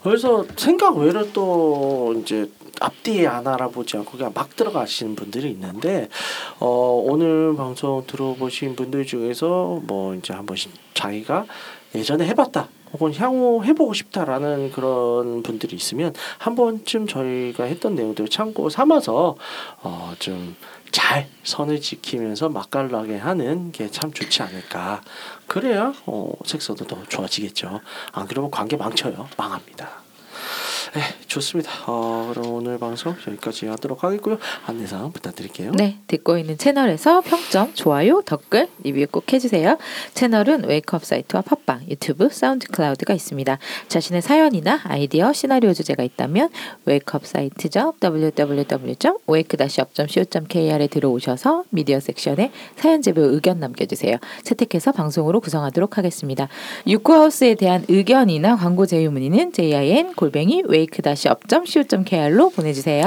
그래서 생각 외로 또 이제 앞뒤에 안 알아보지 않고 그냥 막 들어가시는 분들이 있는데 어 오늘 방송 들어보신 분들 중에서 뭐 이제 한 번씩 자기가 예전에 해봤다 혹은 향후 해보고 싶다라는 그런 분들이 있으면 한 번쯤 저희가 했던 내용들을 참고 삼아서 어 좀 잘 선을 지키면서 맛깔나게 하는 게 참 좋지 않을까. 그래야 어 섹스도 더 좋아지겠죠. 안 그러면 관계 망쳐요. 망합니다 네 좋습니다 어 그럼 오늘 방송 여기까지 하도록 하겠고요 안내사항 부탁드릴게요 네, 듣고 있는 채널에서 평점, 좋아요, 댓글, 리뷰 꼭 해주세요. 채널은 웨이크업 사이트와 팟빵, 유튜브, 사운드 클라우드가 있습니다. 자신의 사연이나 아이디어, 시나리오 주제가 있다면 웨이크업 사이트죠. www.wake-up.co.kr에 들어오셔서 미디어 섹션에 사연 제보 의견 남겨주세요. 채택해서 방송으로 구성하도록 하겠습니다. 유쿠하우스에 대한 의견이나 광고 제휴 문의는 jin 골뱅이 wake-up.co.kr로 보내주세요.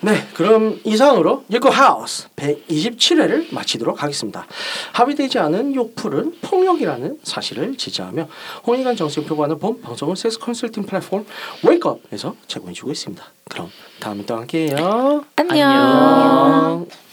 네, 그럼 이상으로 예고 하우스 127회를 마치도록 하겠습니다. 합의되지 않은 욕풀은 폭력이라는 사실을 지지하며 홍익한 정신 표방하는 본 방송은 섹스 컨설팅 플랫폼 웨이크업에서 제공해주고 있습니다. 그럼 다음에 또 함께해요. 안녕. 안녕.